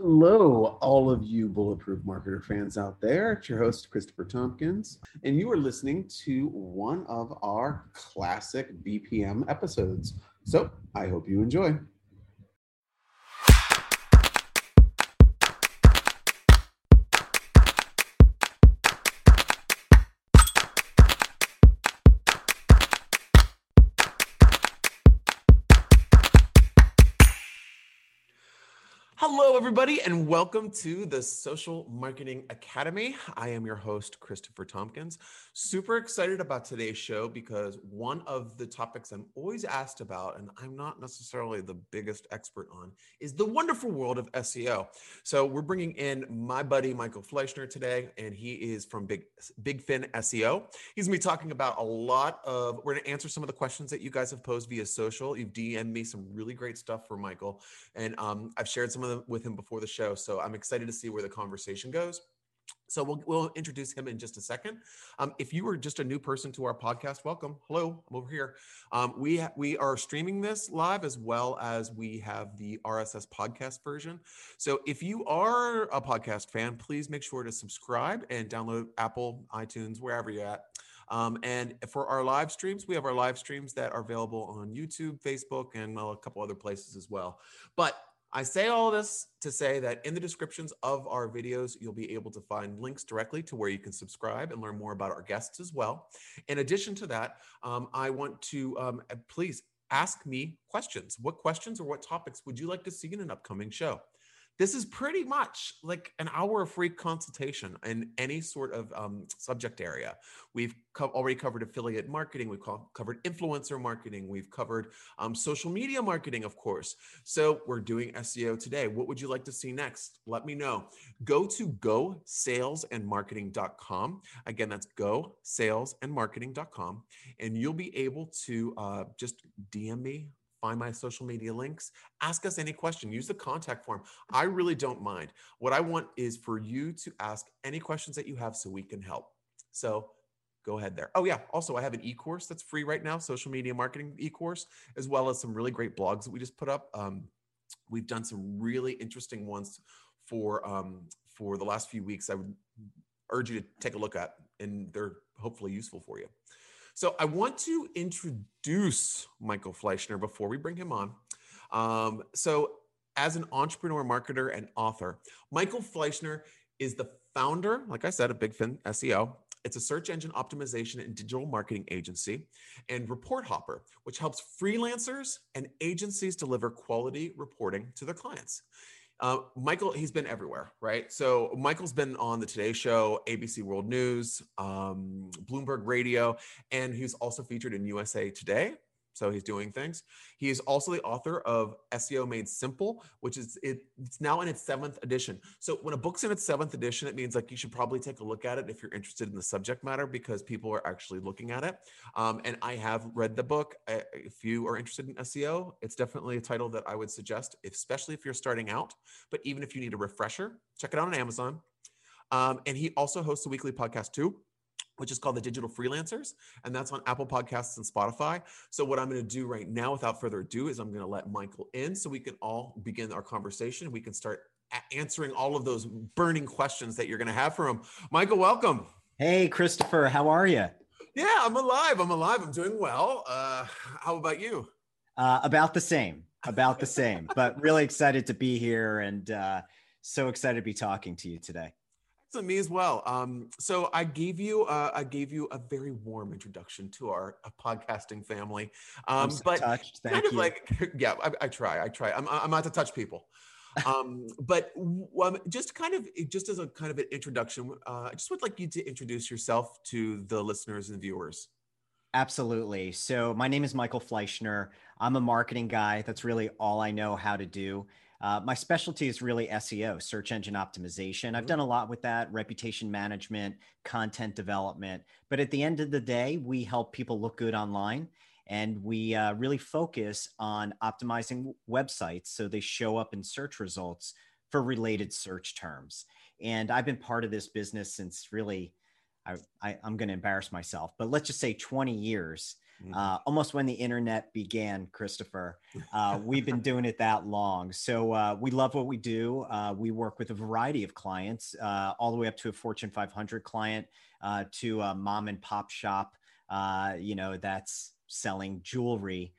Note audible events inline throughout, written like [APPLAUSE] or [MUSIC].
Hello, all of you Bulletproof Marketer fans out there. It's your host, Christopher Tompkins, and you are listening to one of our classic BPM episodes. So I hope you enjoy. Hello, everybody, and welcome to the Social Marketing Academy. I am your host, Christopher Tompkins. Super excited about today's show because one of the topics I'm always asked about, and I'm not necessarily the biggest expert on, is the wonderful world of SEO. So we're bringing in my buddy Michael Fleischner today, and he is from Big Big Fin SEO. He's gonna be talking about a lot of. We're gonna answer some of the questions that you guys have posed via social. You've DM'd me some really great stuff for Michael, and um, I've shared some of them with him before the show. So I'm excited to see where the conversation goes. So we'll, we'll introduce him in just a second. Um, if you were just a new person to our podcast, welcome. Hello, I'm over here. Um, we ha- we are streaming this live as well as we have the RSS podcast version. So if you are a podcast fan, please make sure to subscribe and download Apple, iTunes, wherever you're at. Um, and for our live streams, we have our live streams that are available on YouTube, Facebook, and a couple other places as well. But I say all this to say that in the descriptions of our videos, you'll be able to find links directly to where you can subscribe and learn more about our guests as well. In addition to that, um, I want to um, please ask me questions. What questions or what topics would you like to see in an upcoming show? This is pretty much like an hour of free consultation in any sort of um, subject area. We've co- already covered affiliate marketing, we've co- covered influencer marketing, we've covered um, social media marketing, of course. So we're doing SEO today. What would you like to see next? Let me know. Go to gosalesandmarketing.com. Again, that's gosalesandmarketing.com, and you'll be able to uh, just DM me find my social media links, ask us any question, use the contact form. I really don't mind. What I want is for you to ask any questions that you have so we can help. So go ahead there. Oh, yeah. Also, I have an e course that's free right now, social media marketing e course, as well as some really great blogs that we just put up. Um, we've done some really interesting ones for um, for the last few weeks. I would urge you to take a look at, and they're hopefully useful for you. So I want to introduce Michael Fleischner before we bring him on. Um, so as an entrepreneur, marketer, and author, Michael Fleischner is the founder, like I said, of Big Fin SEO. It's a search engine optimization and digital marketing agency, and Report Hopper, which helps freelancers and agencies deliver quality reporting to their clients. Uh, Michael, he's been everywhere, right? So Michael's been on the Today Show, ABC World News, um, Bloomberg Radio, and he's also featured in USA Today. So he's doing things. He is also the author of SEO Made Simple, which is it, it's now in its seventh edition. So when a book's in its seventh edition, it means like you should probably take a look at it if you're interested in the subject matter because people are actually looking at it. Um, and I have read the book. If you are interested in SEO, it's definitely a title that I would suggest, especially if you're starting out. But even if you need a refresher, check it out on Amazon. Um, and he also hosts a weekly podcast too which is called the Digital Freelancers, and that's on Apple Podcasts and Spotify. So, what I'm going to do right now, without further ado, is I'm going to let Michael in so we can all begin our conversation. We can start answering all of those burning questions that you're going to have for him. Michael, welcome. Hey, Christopher, how are you? Yeah, I'm alive. I'm alive. I'm doing well. Uh, how about you? Uh, about the same. About the same. [LAUGHS] but really excited to be here and uh, so excited to be talking to you today. To me as well. Um, so I gave you uh, I gave you a very warm introduction to our podcasting family. Um, so but touched. Thank kind you. of like [LAUGHS] yeah, I, I, try. I try. I'm I'm not to touch people. um, but um, just kind of just as a kind of an introduction, uh, I just would like you to introduce yourself to the listeners and viewers. Absolutely. So my name is Michael Fleischner. I'm a marketing guy. That's really all I know how to do. Uh, my specialty is really SEO, search engine optimization. I've mm-hmm. done a lot with that, reputation management, content development. But at the end of the day, we help people look good online and we uh, really focus on optimizing websites so they show up in search results for related search terms. And I've been part of this business since really, I, I, I'm going to embarrass myself, but let's just say 20 years. Mm-hmm. uh, almost when the internet began, Christopher. [LAUGHS] Uh, we've been doing it that long. So uh, we love what we do. Uh, we work with a variety of clients, uh, all the way up to a Fortune 500 client, uh, to a mom and pop shop, you know, that's selling jewelry.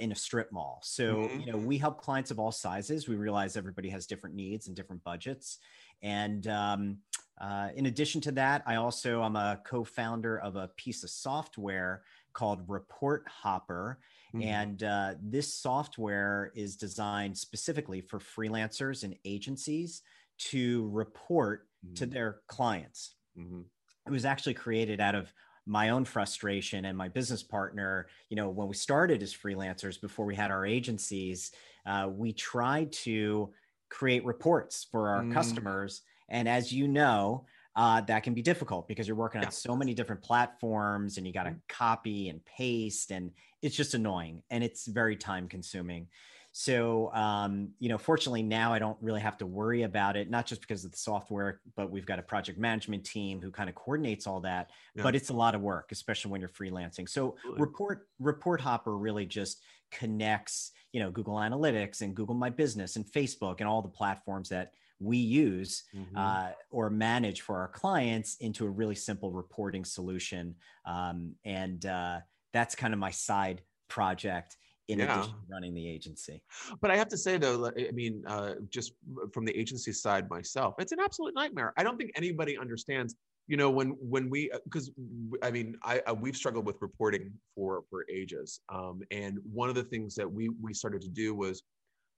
in a strip mall. So, mm-hmm. you know, we help clients of all sizes. We realize everybody has different needs and different budgets. And um, uh, in addition to that, I also am a co-founder of a piece of software called Report Hopper, mm-hmm. and uh, this software is designed specifically for freelancers and agencies to report mm-hmm. to their clients. Mm-hmm. It was actually created out of my own frustration and my business partner you know when we started as freelancers before we had our agencies uh, we tried to create reports for our mm. customers and as you know, uh, that can be difficult because you're working on so many different platforms and you got to mm-hmm. copy and paste, and it's just annoying and it's very time consuming. So, um, you know, fortunately now I don't really have to worry about it, not just because of the software, but we've got a project management team who kind of coordinates all that. Yeah. But it's a lot of work, especially when you're freelancing. So, Absolutely. report report hopper really just connects, you know, Google Analytics and Google My Business and Facebook and all the platforms that we use mm-hmm. uh, or manage for our clients into a really simple reporting solution. Um, and uh, that's kind of my side project in yeah. addition to running the agency. But I have to say though, I mean, uh, just from the agency side myself, it's an absolute nightmare. I don't think anybody understands. You know, when when we because uh, I mean, I, I, we've struggled with reporting for for ages, um, and one of the things that we we started to do was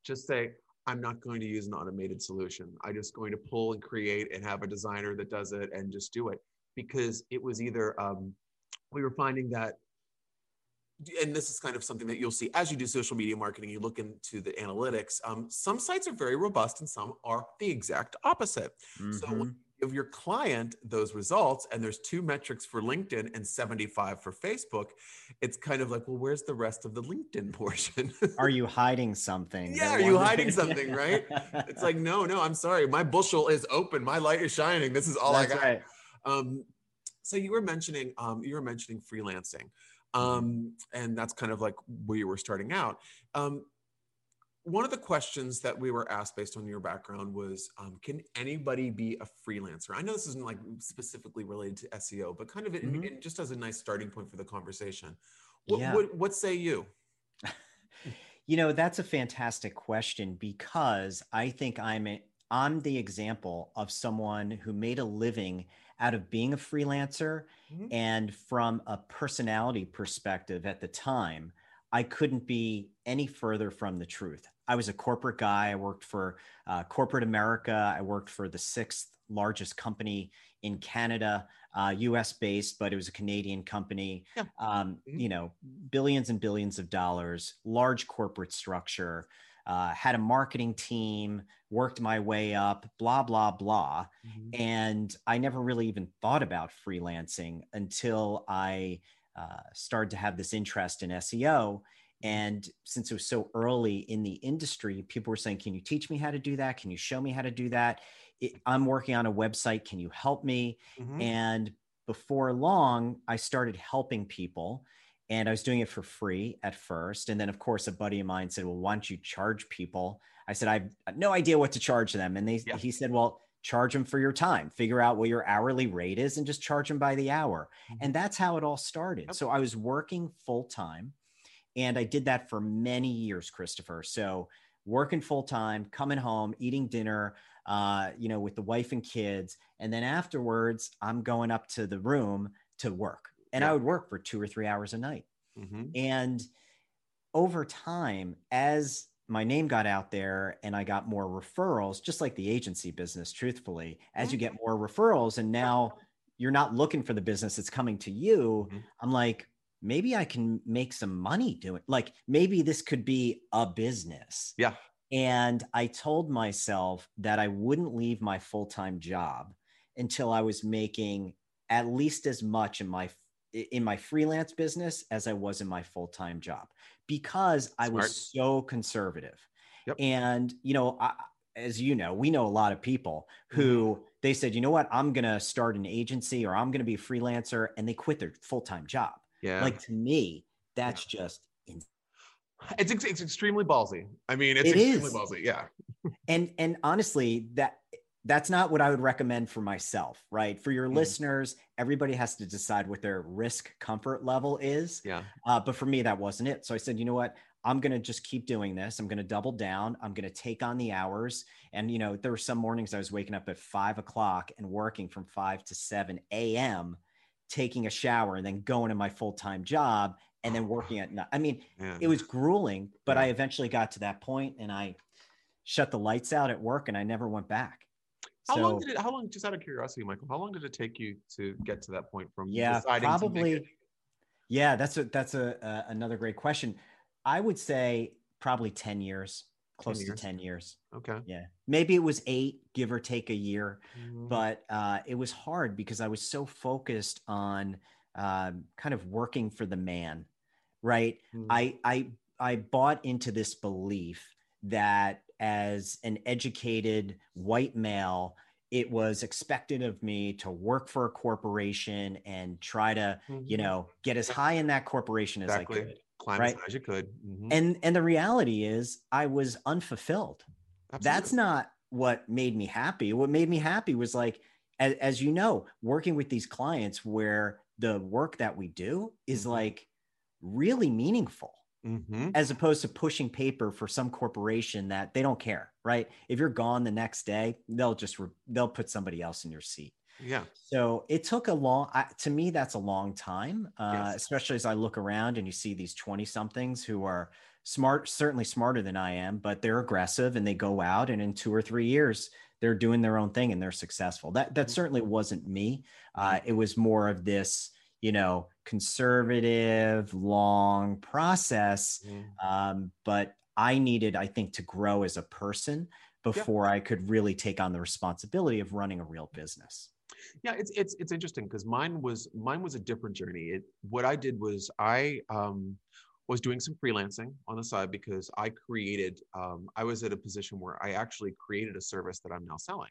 just say, I'm not going to use an automated solution. I'm just going to pull and create and have a designer that does it and just do it because it was either um, we were finding that and this is kind of something that you'll see as you do social media marketing you look into the analytics um, some sites are very robust and some are the exact opposite mm-hmm. so give your client those results and there's two metrics for LinkedIn and 75 for Facebook, it's kind of like, well, where's the rest of the LinkedIn [LAUGHS] portion? are you hiding something? Yeah, are you hiding something, [LAUGHS] right? it's like, no, no, I'm sorry. My bushel is open. My light is shining. This is all That's I got. Right. Um, so you were mentioning, um, you were mentioning freelancing. Mm-hmm. Um, and that's kind of like where you were starting out. Um, one of the questions that we were asked based on your background was um, can anybody be a freelancer i know this isn't like specifically related to seo but kind of mm-hmm. in, in just as a nice starting point for the conversation what, yeah. what, what say you [LAUGHS] you know that's a fantastic question because i think i'm a, i'm the example of someone who made a living out of being a freelancer mm-hmm. and from a personality perspective at the time I couldn't be any further from the truth. I was a corporate guy. I worked for uh, corporate America. I worked for the sixth largest company in Canada, uh, US based, but it was a Canadian company. Yeah. Um, mm-hmm. You know, billions and billions of dollars, large corporate structure. Uh, had a marketing team, worked my way up, blah, blah, blah. Mm-hmm. And I never really even thought about freelancing until I uh, started to have this interest in SEO. And since it was so early in the industry, people were saying, Can you teach me how to do that? Can you show me how to do that? It, I'm working on a website. Can you help me? Mm-hmm. And before long, I started helping people and I was doing it for free at first. And then, of course, a buddy of mine said, Well, why don't you charge people? I said, I have no idea what to charge them. And they, yeah. he said, Well, charge them for your time, figure out what your hourly rate is, and just charge them by the hour. Mm-hmm. And that's how it all started. So I was working full time and I did that for many years, Christopher. So working full time, coming home, eating dinner, uh, you know, with the wife and kids. And then afterwards, I'm going up to the room to work. And yeah. I would work for two or three hours a night. Mm-hmm. And over time, as my name got out there and I got more referrals, just like the agency business, truthfully, as you get mm-hmm. more referrals and now you're not looking for the business, it's coming to you. Mm-hmm. I'm like, maybe I can make some money doing like maybe this could be a business. Yeah. And I told myself that I wouldn't leave my full-time job until I was making at least as much in my in my freelance business as I was in my full-time job because Smart. I was so conservative. Yep. And you know, I, as you know, we know a lot of people who mm-hmm. they said, you know what, I'm going to start an agency or I'm going to be a freelancer and they quit their full time job. Yeah. Like to me, That's just it's, it's extremely ballsy. I mean, it's it extremely is. ballsy. Yeah. [LAUGHS] and and honestly, that that's not what I would recommend for myself, right? For your Mhm. listeners, everybody has to decide what their risk comfort level is. Yeah. Uh, but for me, that wasn't it. So I said, you know what? I'm going to just keep doing this. I'm going to double down. I'm going to take on the hours. And, you know, there were some mornings I was waking up at five o'clock and working from 5 to 7 a.m., taking a shower and then going to my full time job and then working at night. I mean, Yeah. it was grueling, but Yeah. I eventually got to that point and I shut the lights out at work and I never went back. How so, long did it? How long? Just out of curiosity, Michael, how long did it take you to get to that point from Yeah, deciding to make probably- yeah, that's a that's a, uh, another great question. I would say probably 10 years, close years. to 10 years. Okay. Yeah. Maybe it was 8, give or take a year, Mhm. but uh, it was hard because I was so focused on um, kind of working for the man, right? Mhm. I I I bought into this belief that as an educated white male, it was expected of me to work for a corporation and try to, you Mhm. know, get as high in that corporation as I could. Climb right. as high as you could. Mhm. And and the reality is I was unfulfilled. That's not what made me happy. What made me happy was like as, as you know, working with these clients where the work that we do is Mhm. like really meaningful Mhm. as opposed to pushing paper for some corporation that they don't care, right? If you're gone the next day, they'll just re- they'll put somebody else in your seat. Yeah. So it took a long, I, to me, that's a long time, uh, Yes. especially as I look around and you see these 20 somethings who are smart, certainly smarter than I am, but they're aggressive and they go out and in two or three years, they're doing their own thing and they're successful. That, that Mhm. certainly wasn't me. Uh, it was more of this, you know, conservative, long process. Mhm. Um, but I needed, I think, to grow as a person before I could really take on the responsibility of running a real business. Yeah, it's it's it's interesting because mine was mine was a different journey. It what I did was I um was doing some freelancing on the side because I created um I was at a position where I actually created a service that I'm now selling.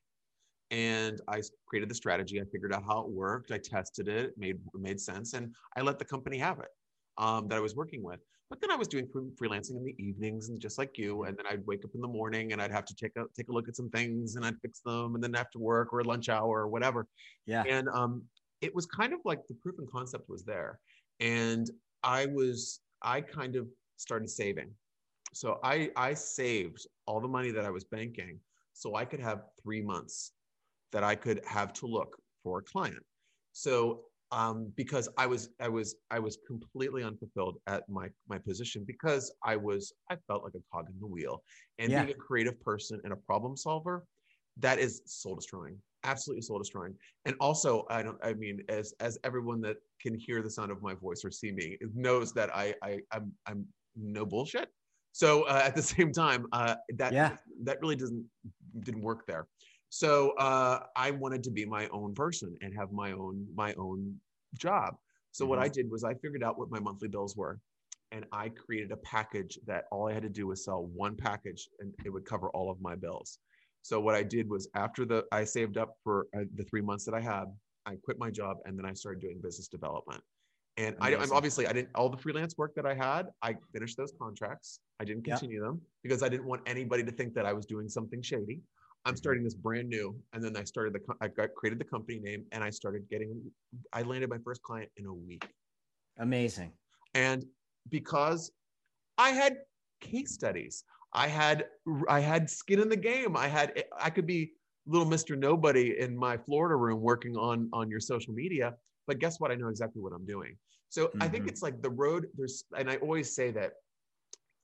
And I created the strategy. I figured out how it worked. I tested it. It made it made sense, and I let the company have it um, that I was working with. But then I was doing freelancing in the evenings, and just like you, and then I'd wake up in the morning, and I'd have to take a take a look at some things, and I'd fix them, and then after work or lunch hour or whatever, Yeah. and um, it was kind of like the proof and concept was there. And i was i kind of started saving. So i i saved all the money that i was banking so i could have three months that i could have to look for a client. So um, because i was i was i was completely unfulfilled at my my position because i was i felt like a cog in the wheel and Yeah. being a creative person and a problem solver that is soul destroying absolutely soul destroying and also i don't i mean as as everyone that can hear the sound of my voice or see me knows that i i i'm i'm no bullshit so uh, at the [LAUGHS] same time uh that Yeah. that really doesn't didn't work there so uh i wanted to be my own person and have my own my own job so what Mhm. i did was i figured out what my monthly bills were and i created a package that all i had to do was sell one package and it would cover all of my bills so what I did was after the I saved up for uh, the three months that I had, I quit my job and then I started doing business development. And I, I'm obviously I didn't all the freelance work that I had. I finished those contracts. I didn't Yeah. continue them because I didn't want anybody to think that I was doing something shady. I'm starting this brand new, and then I started the I got created the company name and I started getting. I landed my first client in a week. Amazing. And because I had case studies, I had I had skin in the game. I had I could be little Mr. Nobody in my Florida room working on on your social media, but guess what? I know exactly what I'm doing. So I think Mhm. it's like the road there's and I always say that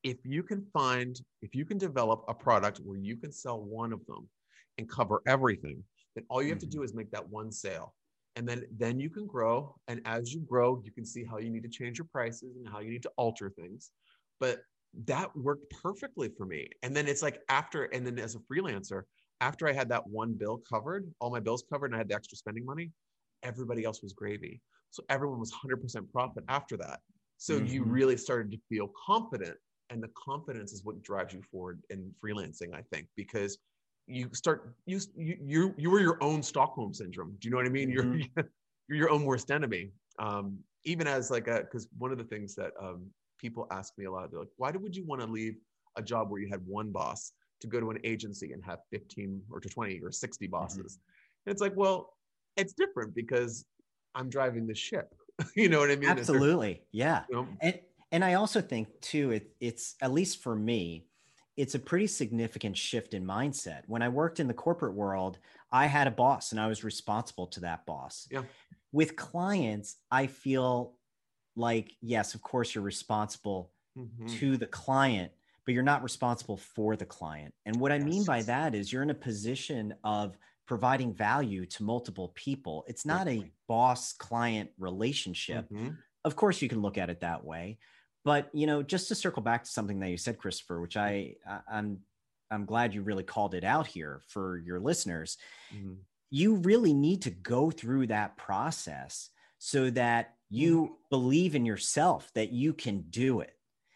if you can find if you can develop a product where you can sell one of them and cover everything, then all you have to Mhm. do is make that one sale. And then then you can grow and as you grow, you can see how you need to change your prices and how you need to alter things. But that worked perfectly for me. And then it's like after and then as a freelancer, after I had that one bill covered, all my bills covered and I had the extra spending money, everybody else was gravy. So everyone was 100% profit after that. So you Mhm. really started to feel confident and the confidence is what drives you forward in freelancing i think because you start you you you, were your own stockholm syndrome do you know what i mean you're [LAUGHS] you're your own worst enemy um even as like a because one of the things that um, people ask me a lot, they're like, why would you want to leave a job where you had one boss to go to an agency and have 15 or to 20 or 60 mm-hmm. bosses? Mm-hmm. And it's like, well, it's different because I'm driving the ship. [LAUGHS] you know what I mean? Absolutely. Yeah. You know, and and I also think too, it, it's at least for me, it's a pretty significant shift in mindset. When I worked in the corporate world, I had a boss and I was responsible to that boss. Yeah. With clients, I feel like, yes, of course, you're responsible mm-hmm. to the client, but you're not responsible for the client. And what yes. I mean by that is you're in a position of providing value to multiple people. It's not a boss client relationship. Mm-hmm. Of course, you can look at it that way. But you know, just to circle back to something that you said, Christopher, which I, I I'm I'm glad you really called it out here for your listeners. Mm-hmm. You really need to go through that process so that you mm-hmm. believe in yourself that you can do it.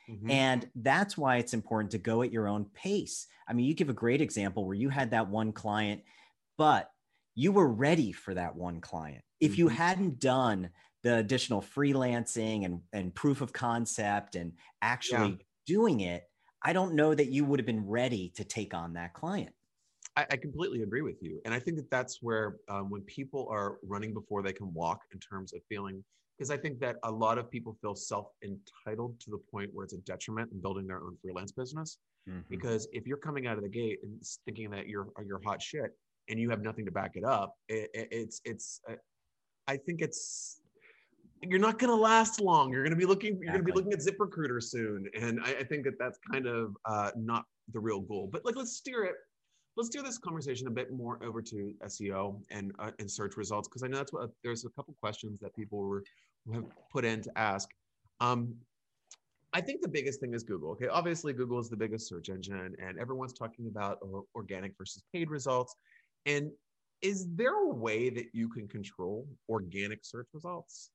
Mm-hmm. And that's why it's important to go at your own pace. I mean, you give a great example where you had that one client, but you were ready for that one client. If you mm-hmm. hadn't done the additional freelancing and, and proof of concept and actually yeah. doing it, I don't know that you would have been ready to take on that client. I, I completely agree with you. And I think that that's where um, when people are running before they can walk in terms of feeling, because I think that a lot of people feel self entitled to the point where it's a detriment in building their own freelance business. Mm-hmm. Because if you're coming out of the gate and thinking that you're you're hot shit and you have nothing to back it up, it, it, it's it's. Uh, I think it's you're not going to last long. You're going to be looking. You're going to be looking at ZipRecruiter soon, and I, I think that that's kind of uh, not the real goal. But like, let's steer it. Let's steer this conversation a bit more over to SEO and uh, and search results because I know that's what there's a couple questions that people were have put in to ask. Um, I think the biggest thing is Google. Okay, obviously Google is the biggest search engine, and everyone's talking about organic versus paid results. And is there a way that you can control organic search results?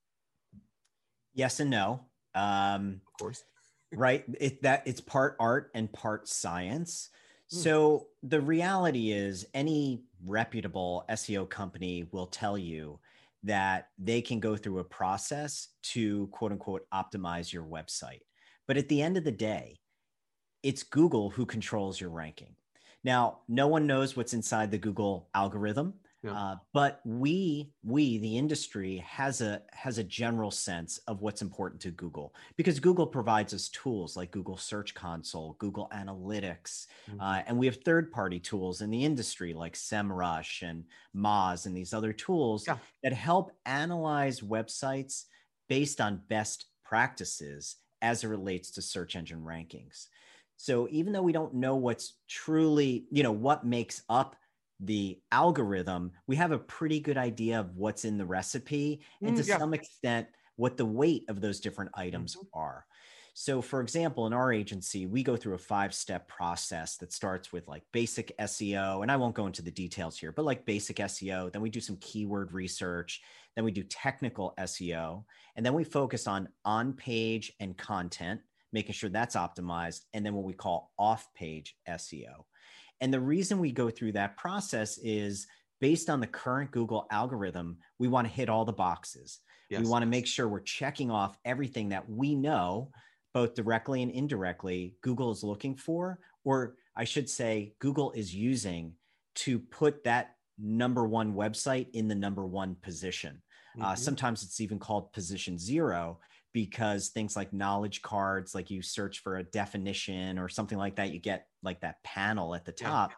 Yes and no. Um, of course. [LAUGHS] right. It that it's part art and part science. Mm. So the reality is, any reputable SEO company will tell you that they can go through a process to quote unquote optimize your website. But at the end of the day, it's Google who controls your ranking. Now, no one knows what's inside the Google algorithm. Yeah. Uh, but we, we, the industry has a has a general sense of what's important to Google because Google provides us tools like Google Search Console, Google Analytics, mm-hmm. uh, and we have third-party tools in the industry like SEMrush and Moz and these other tools yeah. that help analyze websites based on best practices as it relates to search engine rankings. So even though we don't know what's truly, you know, what makes up the algorithm, we have a pretty good idea of what's in the recipe and mm, to yeah. some extent what the weight of those different items mm-hmm. are. So, for example, in our agency, we go through a five step process that starts with like basic SEO. And I won't go into the details here, but like basic SEO. Then we do some keyword research. Then we do technical SEO. And then we focus on on page and content, making sure that's optimized. And then what we call off page SEO. And the reason we go through that process is based on the current Google algorithm, we want to hit all the boxes. Yes. We want to make sure we're checking off everything that we know, both directly and indirectly, Google is looking for, or I should say, Google is using to put that number one website in the number one position. Uh, mm-hmm. Uh, sometimes it's even called position zero because things like knowledge cards, like you search for a definition or something like that, you get like that panel at the top.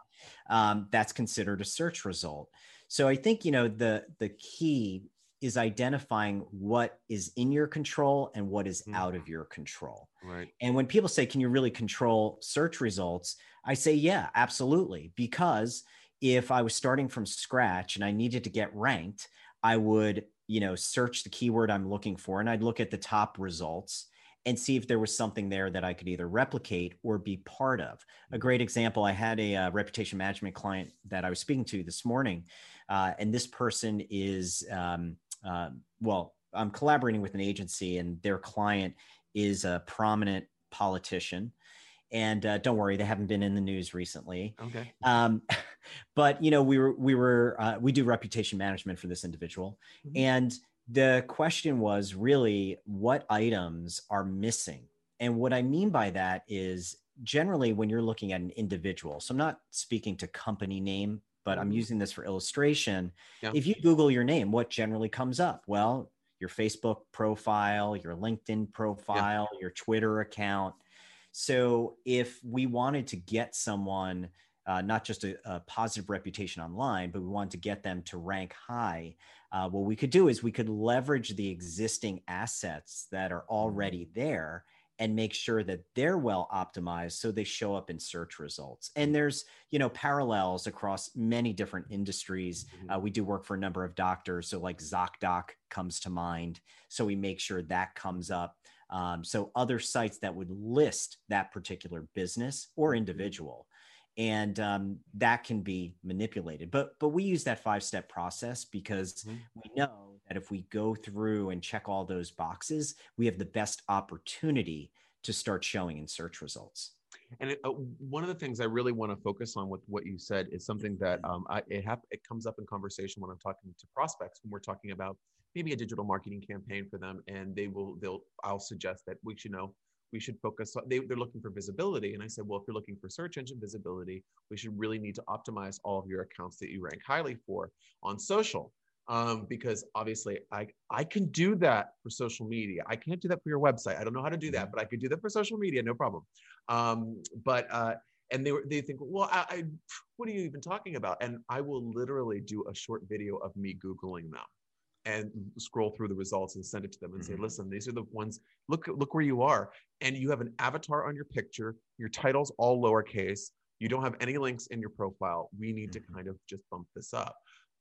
Yeah. Um, that's considered a search result. So I think you know the the key is identifying what is in your control and what is mm. out of your control. Right. And when people say, "Can you really control search results?" I say, "Yeah, absolutely." Because if I was starting from scratch and I needed to get ranked, I would you know search the keyword i'm looking for and i'd look at the top results and see if there was something there that i could either replicate or be part of a great example i had a, uh, reputation management client that i was speaking to this morning uh, and this person is um, uh, well i'm collaborating with an agency and their client is a prominent politician and uh, don't worry, they haven't been in the news recently. Okay. Um, [LAUGHS] but you know, we were we were uh, we do reputation management for this individual, mm-hmm. and The question was really what items are missing. And what I mean by that is generally when you're looking at an individual, so I'm not speaking to company name, but I'm mm-hmm. using this for illustration. Yeah. If you Google your name, what generally comes up? Well, your Facebook profile, your LinkedIn profile, yeah. your Twitter account. So if we wanted to get someone uh, not just a, a, positive reputation online, but we wanted to get them to rank high. Uh, what we could do is we could leverage the existing assets that are already mm-hmm. there and make sure that they're well optimized so they show up in search results and there's you know parallels across many different industries mm-hmm. uh, we do work for a number of doctors so like zocdoc comes to mind so we make sure that comes up um, so other sites that would list that particular business or mm-hmm. individual and um, that can be manipulated but but we use that five step process because mm-hmm. we know that if we go through and check all those boxes we have the best opportunity to start showing in search results and it, uh, one of the things I really want to focus on with what you said is something that um, I, it, have, it comes up in conversation when I'm talking to prospects when we're talking about maybe a digital marketing campaign for them, and they will they'll I'll suggest that we should know we should focus on, they, they're looking for visibility. And I said, well, if you're looking for search engine visibility, we should really need to optimize all of your accounts that you rank highly for on social. Um, because obviously I, I can do that for social media. I can't do that for your website. I don't know how to do that, mm-hmm. but I could do that for social media, no problem. Um, but, uh, and they were, they think, well, I, I, what are you even talking about? And I will literally do a short video of me Googling them and scroll through the results and send it to them and mm-hmm. say, listen, these are the ones, look, look where you are. And you have an avatar on your picture, your title's all lowercase, you don't have any links in your profile. We need mm-hmm. to kind of just bump this up.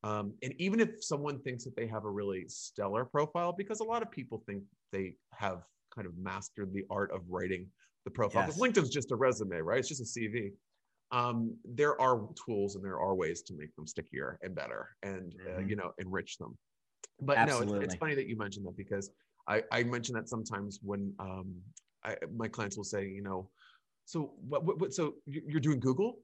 Um, and even if someone thinks that they have a really stellar profile, because a lot of people think they have kind of mastered the art of writing the profile, because yes. LinkedIn's just a resume, right? It's just a CV. Um, there are tools and there are ways to make them stickier and better and uh, mm-hmm. uh, you know enrich them but Absolutely. no, it's, it's, funny that you mentioned that because I, I mention that sometimes when um, I, my clients will say, you know, so what, what, what, so you're doing Google?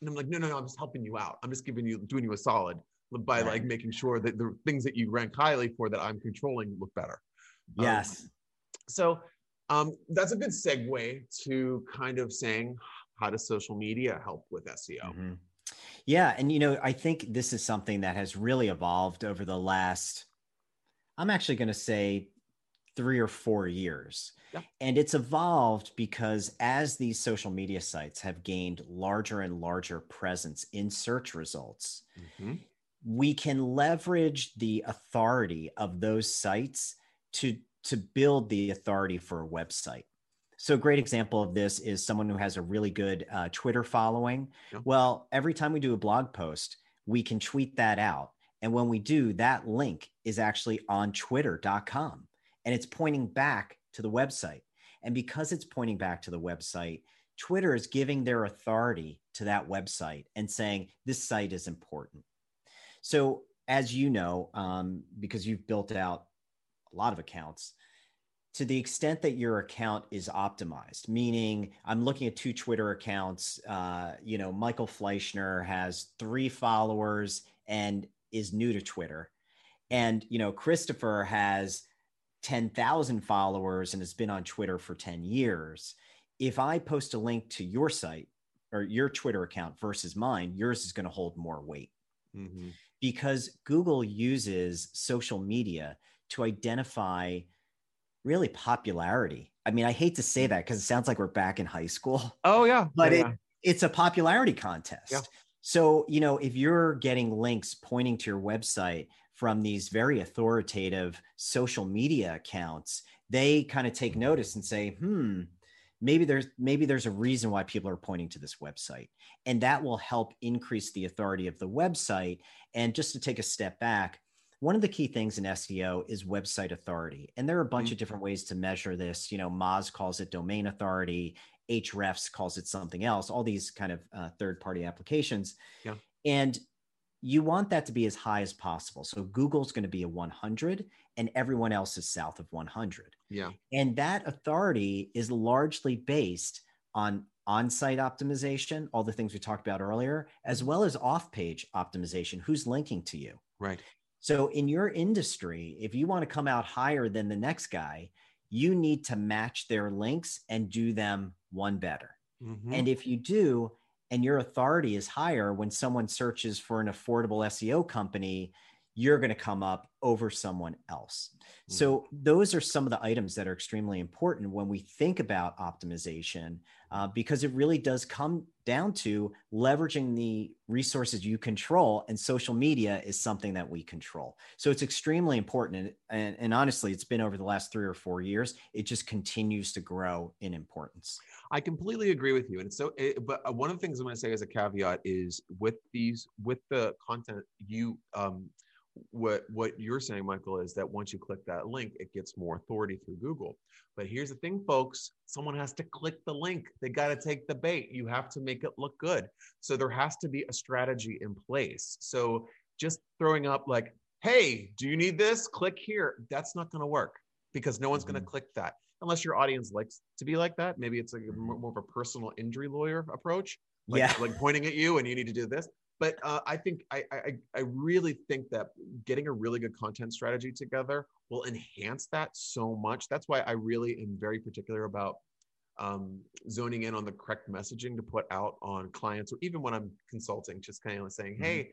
And I'm like, no, no, no, I'm just helping you out. I'm just giving you, doing you a solid by right. like making sure that the things that you rank highly for that I'm controlling look better. Um, yes. Um, so um, that's a good segue to kind of saying how does social media help with SEO? Mm-hmm. Yeah, and you know, I think this is something that has really evolved over the last I'm actually going to say three or four years. Yeah. And it's evolved because as these social media sites have gained larger and larger presence in search results, mm-hmm. we can leverage the authority of those sites to, to build the authority for a website. So, a great example of this is someone who has a really good uh, Twitter following. Yeah. Well, every time we do a blog post, we can tweet that out and when we do, that link is actually on twitter.com and it's pointing back to the website. And because it's pointing back to the website, Twitter is giving their authority to that website and saying this site is important. So, as you know, um, because you've built out a lot of accounts, to the extent that your account is optimized, meaning I'm looking at two Twitter accounts. Uh, you know, Michael Fleischner has three followers and is new to Twitter. And, you know, Christopher has 10,000 followers and has been on Twitter for 10 years. If I post a link to your site or your Twitter account versus mine, yours is going to hold more weight mm-hmm. because Google uses social media to identify really popularity. I mean, I hate to say that because it sounds like we're back in high school. Oh, yeah. But yeah, it, yeah. it's a popularity contest. Yeah. So, you know, if you're getting links pointing to your website from these very authoritative social media accounts, they kind of take notice and say, hmm, maybe there's maybe there's a reason why people are pointing to this website and that will help increase the authority of the website and just to take a step back one of the key things in SEO is website authority. And there are a bunch mm-hmm. of different ways to measure this. You know, Moz calls it domain authority, Ahrefs calls it something else, all these kind of uh, third party applications. Yeah. And you want that to be as high as possible. So Google's going to be a 100 and everyone else is south of 100. Yeah. And that authority is largely based on on-site optimization, all the things we talked about earlier, as well as off-page optimization, who's linking to you. Right. So, in your industry, if you want to come out higher than the next guy, you need to match their links and do them one better. Mm-hmm. And if you do, and your authority is higher when someone searches for an affordable SEO company, you're going to come up over someone else. Mm-hmm. So, those are some of the items that are extremely important when we think about optimization, uh, because it really does come down to leveraging the resources you control, and social media is something that we control. So, it's extremely important. And, and, and honestly, it's been over the last three or four years, it just continues to grow in importance. I completely agree with you. And so, it, but uh, one of the things I'm going to say as a caveat is with these, with the content you, um, what what you're saying michael is that once you click that link it gets more authority through google. But here's the thing folks someone has to click the link. They got to take the bait. You have to make it look good. So there has to be a strategy in place. So just throwing up like hey do you need this? Click here. That's not going to work because no one's mm-hmm. going to click that. Unless your audience likes to be like that. Maybe it's like mm-hmm. more of a personal injury lawyer approach. Like, yeah. like pointing at you and you need to do this but uh, I think I, I I really think that getting a really good content strategy together will enhance that so much. That's why I really am very particular about um, zoning in on the correct messaging to put out on clients, or even when I'm consulting, just kind of saying, mm-hmm. "Hey,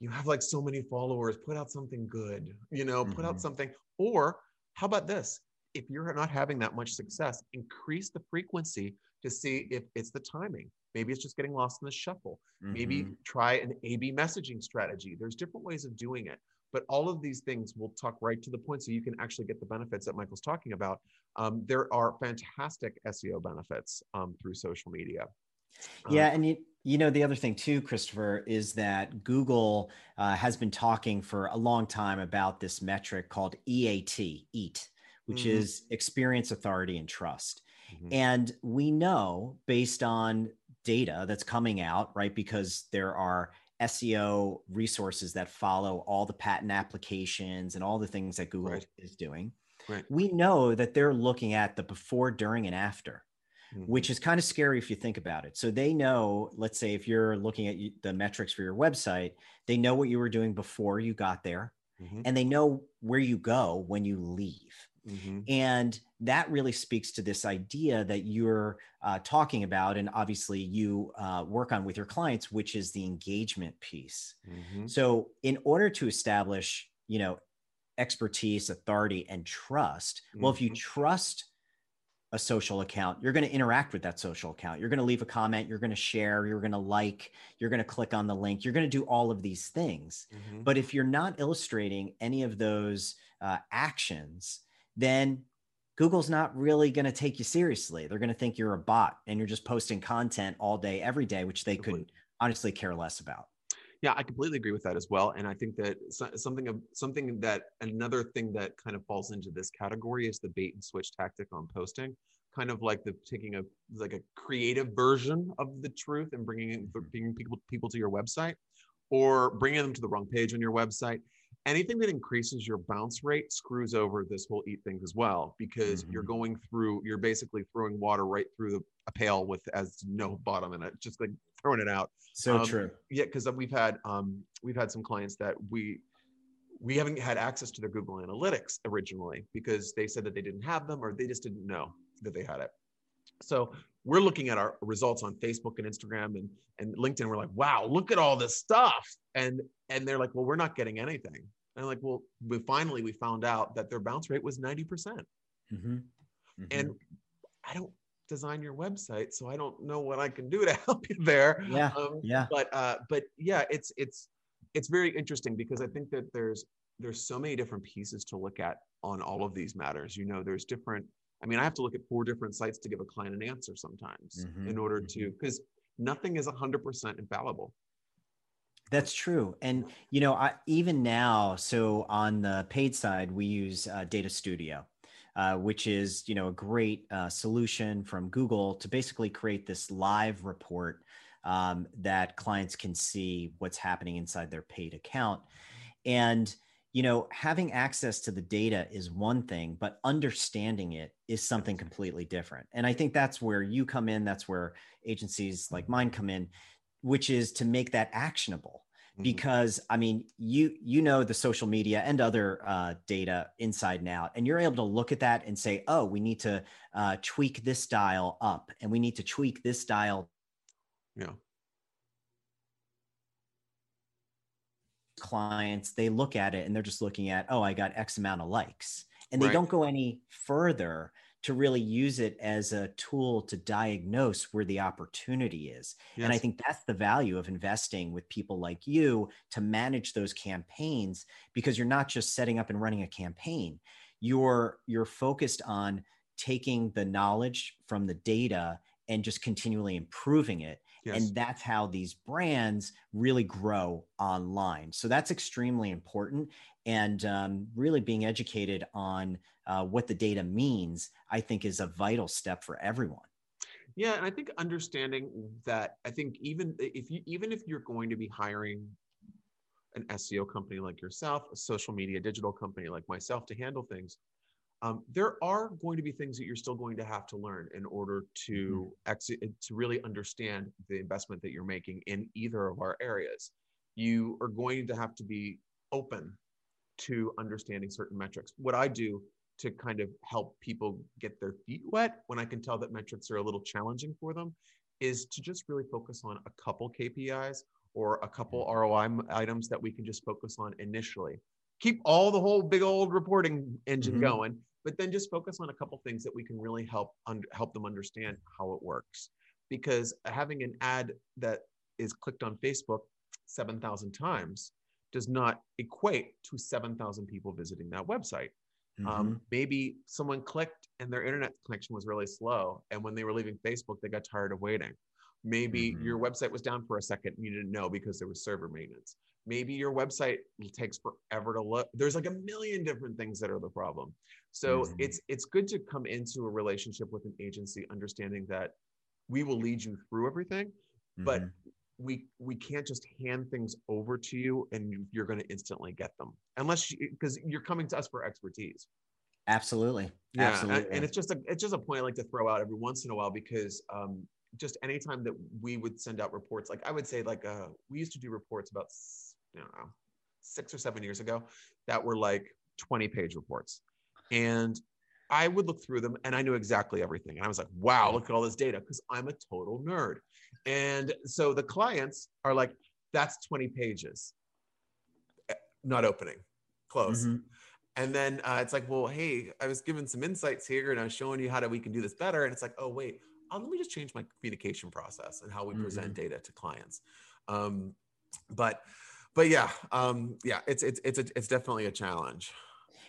you have like so many followers. Put out something good. You know, mm-hmm. put out mm-hmm. something." Or how about this? If you're not having that much success, increase the frequency to see if it's the timing. Maybe it's just getting lost in the shuffle. Mm-hmm. Maybe try an A B messaging strategy. There's different ways of doing it. But all of these things will talk right to the point so you can actually get the benefits that Michael's talking about. Um, there are fantastic SEO benefits um, through social media. Yeah, um, and you, you know the other thing too, Christopher, is that Google uh, has been talking for a long time about this metric called EAT, EAT, which mm-hmm. is experience, authority, and trust. Mm-hmm. And we know based on data that's coming out, right? Because there are SEO resources that follow all the patent applications and all the things that Google right. is doing. Right. We know that they're looking at the before, during, and after, mm-hmm. which is kind of scary if you think about it. So they know, let's say, if you're looking at the metrics for your website, they know what you were doing before you got there, mm-hmm. and they know where you go when you leave. Mm-hmm. And that really speaks to this idea that you're uh, talking about, and obviously you uh, work on with your clients, which is the engagement piece. Mm-hmm. So, in order to establish, you know, expertise, authority, and trust, mm-hmm. well, if you mm-hmm. trust a social account, you're going to interact with that social account. You're going to leave a comment, you're going to share, you're going to like, you're going to click on the link, you're going to do all of these things. Mm-hmm. But if you're not illustrating any of those uh, actions, then Google's not really going to take you seriously. They're going to think you're a bot and you're just posting content all day, every day, which they could honestly care less about. Yeah, I completely agree with that as well. And I think that something of something that another thing that kind of falls into this category is the bait and switch tactic on posting, kind of like the taking a like a creative version of the truth and bringing bringing people people to your website, or bringing them to the wrong page on your website anything that increases your bounce rate screws over this whole eat thing as well because mm-hmm. you're going through you're basically throwing water right through the, a pail with as no bottom in it just like throwing it out. So um, true. yeah because we've had um we've had some clients that we we haven't had access to their google analytics originally because they said that they didn't have them or they just didn't know that they had it so we're looking at our results on Facebook and Instagram and, and LinkedIn. We're like, wow, look at all this stuff. And and they're like, well, we're not getting anything. And I'm like, well, we finally we found out that their bounce rate was 90%. percent mm-hmm. Mm-hmm. And I don't design your website, so I don't know what I can do to [LAUGHS] help you there. Yeah. Um, yeah. But uh, but yeah, it's it's it's very interesting because I think that there's there's so many different pieces to look at on all of these matters. You know, there's different I mean, I have to look at four different sites to give a client an answer sometimes mm-hmm, in order mm-hmm. to, because nothing is 100% infallible. That's true. And, you know, I, even now, so on the paid side, we use uh, Data Studio. Uh, which is you know a great uh, solution from Google to basically create this live report um, that clients can see what's happening inside their paid account. And you know, having access to the data is one thing, but understanding it is something completely different. And I think that's where you come in. That's where agencies like mine come in, which is to make that actionable. Mm-hmm. because i mean you you know the social media and other uh, data inside and out and you're able to look at that and say oh we need to uh, tweak this dial up and we need to tweak this dial yeah clients they look at it and they're just looking at oh i got x amount of likes and they right. don't go any further to really use it as a tool to diagnose where the opportunity is. Yes. And I think that's the value of investing with people like you to manage those campaigns because you're not just setting up and running a campaign. You're you're focused on taking the knowledge from the data and just continually improving it. Yes. And that's how these brands really grow online. So that's extremely important. And um, really being educated on uh, what the data means, I think is a vital step for everyone. Yeah, and I think understanding that I think even if you even if you're going to be hiring an SEO company like yourself, a social media digital company like myself to handle things, um, there are going to be things that you're still going to have to learn in order to mm-hmm. ex- to really understand the investment that you're making in either of our areas. You are going to have to be open to understanding certain metrics. What I do to kind of help people get their feet wet when I can tell that metrics are a little challenging for them is to just really focus on a couple KPIs or a couple mm-hmm. ROI items that we can just focus on initially. Keep all the whole big old reporting engine mm-hmm. going, but then just focus on a couple things that we can really help un- help them understand how it works. Because having an ad that is clicked on Facebook 7,000 times does not equate to 7,000 people visiting that website. Um, mm-hmm. Um, maybe someone clicked and their internet connection was really slow. And when they were leaving Facebook, they got tired of waiting. Maybe mm-hmm. your website was down for a second and you didn't know because there was server maintenance. Maybe your website takes forever to load. There's like a million different things that are the problem. So mm-hmm. it's it's good to come into a relationship with an agency understanding that we will lead you through everything, but mm-hmm we we can't just hand things over to you and you're going to instantly get them unless because you, are coming to us for expertise absolutely yeah absolutely. And, and, it's just a it's just a point i like to throw out every once in a while because um just anytime that we would send out reports like i would say like uh we used to do reports about i don't know six or seven years ago that were like 20 page reports and I would look through them and I knew exactly everything. And I was like, wow, look at all this data because I'm a total nerd. And so the clients are like, that's 20 pages, eh, not opening, close. Mm-hmm. And then uh, it's like, well, hey, I was given some insights here and I was showing you how to, we can do this better. And it's like, oh, wait, um, let me just change my communication process and how we mm-hmm. present data to clients. Um, but, but yeah, um, yeah, it's, it's, it's, a, it's definitely a challenge.